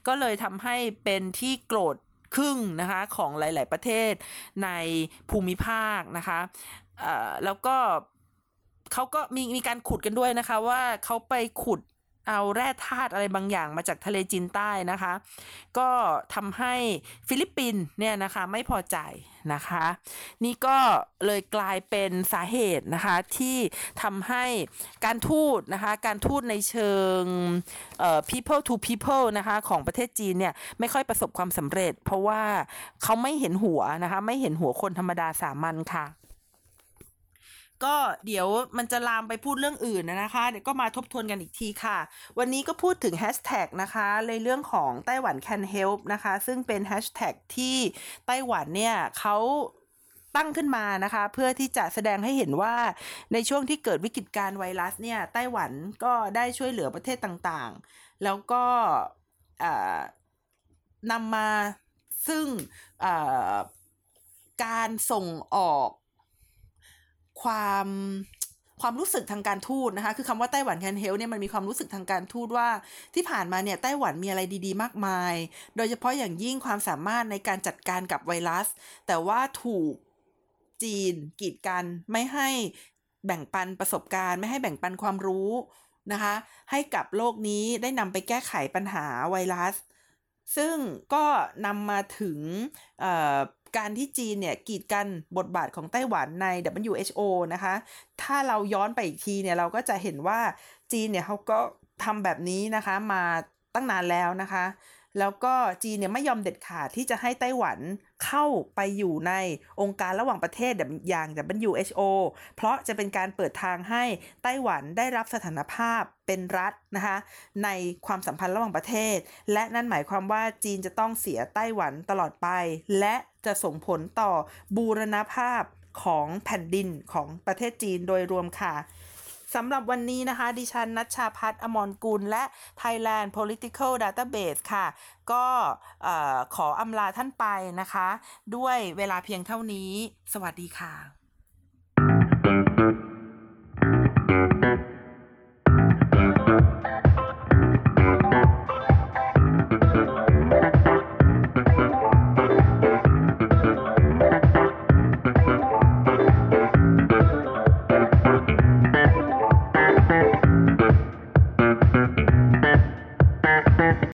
ก็เลยทำให้เป็นที่โกรธครึ่งนะคะของหลาย ๆ ประเทศในภูมิภาคนะคะแล้วก็เขาก็มีมีการขุดกันด้วยนะคะว่าเขาไปขุด เอาแร่ธาตุอะไรบางอย่างมาจากทะเลจีนใต้นะคะ ก็ทำให้ฟิลิปปินส์เนี่ยนะคะไม่พอใจนะคะ นี่ก็เลยกลายเป็นสาเหตุนะคะที่ทำให้การทูตนะคะการทูตในเชิง people to people นะคะของประเทศจีนเนี่ยไม่ค่อยประสบความสำเร็จ เพราะว่าเขาไม่เห็นหัวนะคะไม่เห็นหัวคนธรรมดาสามัญค่ะ ก็เดี๋ยวมันจะลามไปพูดเรื่องอื่นนะคะ เดี๋ยวก็มาทบทวนกันอีกทีค่ะ วันนี้ก็พูดถึงแฮชแท็กนะคะในเรื่องของไต้หวัน can help นะคะ ซึ่งเป็นแฮชแท็กที่ไต้หวันเนี่ยเขาตั้งขึ้นมานะคะ เพื่อที่จะแสดงให้เห็นว่าในช่วงที่เกิดวิกฤตการไวรัสเนี่ยไต้หวันก็ได้ช่วยเหลือประเทศต่างๆ แล้วก็นำมาซึ่งการส่งออก ความความรู้สึกทางการทูตนะคะ คือคำว่าไต้หวันแคนเฮลเนี่ยมันมีความรู้สึกทางการทูตว่าที่ผ่านมาเนี่ยไต้หวันมีอะไรดีๆ มากมาย โดยเฉพาะอย่างยิ่งความสามารถในการจัดการกับไวรัส แต่ว่าถูกจีนกีดกันไม่ให้แบ่งปันประสบการณ์ ไม่ให้แบ่งปันความรู้นะคะ ให้กับโลกนี้ได้นำไปแก้ไขปัญหาไวรัส ซึ่งก็นำมาถึง การที่จีนเนี่ยกีดกันบทบาทของไต้หวันใน WHO นะคะ ถ้าเราย้อนไปอีกทีเนี่ยเราก็จะเห็นว่าจีนเนี่ยเขาก็ทำแบบนี้นะคะมาตั้งนานแล้วนะคะ แล้วก็จีนเนี่ยไม่ยอมเด็ดขาดที่จะให้ไต้หวันเข้าไปอยู่ในองค์การระหว่างประเทศอย่าง WHO เพราะจะเป็นการเปิดทางให้ไต้หวันได้รับสถานภาพเป็นรัฐนะคะในความสัมพันธ์ระหว่างประเทศ และนั่นหมายความว่าจีนจะต้องเสียไต้หวันตลอดไป และจะส่งผลต่อบูรณภาพของแผ่นดินของประเทศจีนโดยรวมค่ะ สำหรับวันนี้นะคะ ดิฉันนัชชาพัฒน์อมรกุล และ Thailand Political Database ค่ะ ก็ขออำลาท่านไปนะคะ ด้วยเวลาเพียงเท่านี้ สวัสดีค่ะ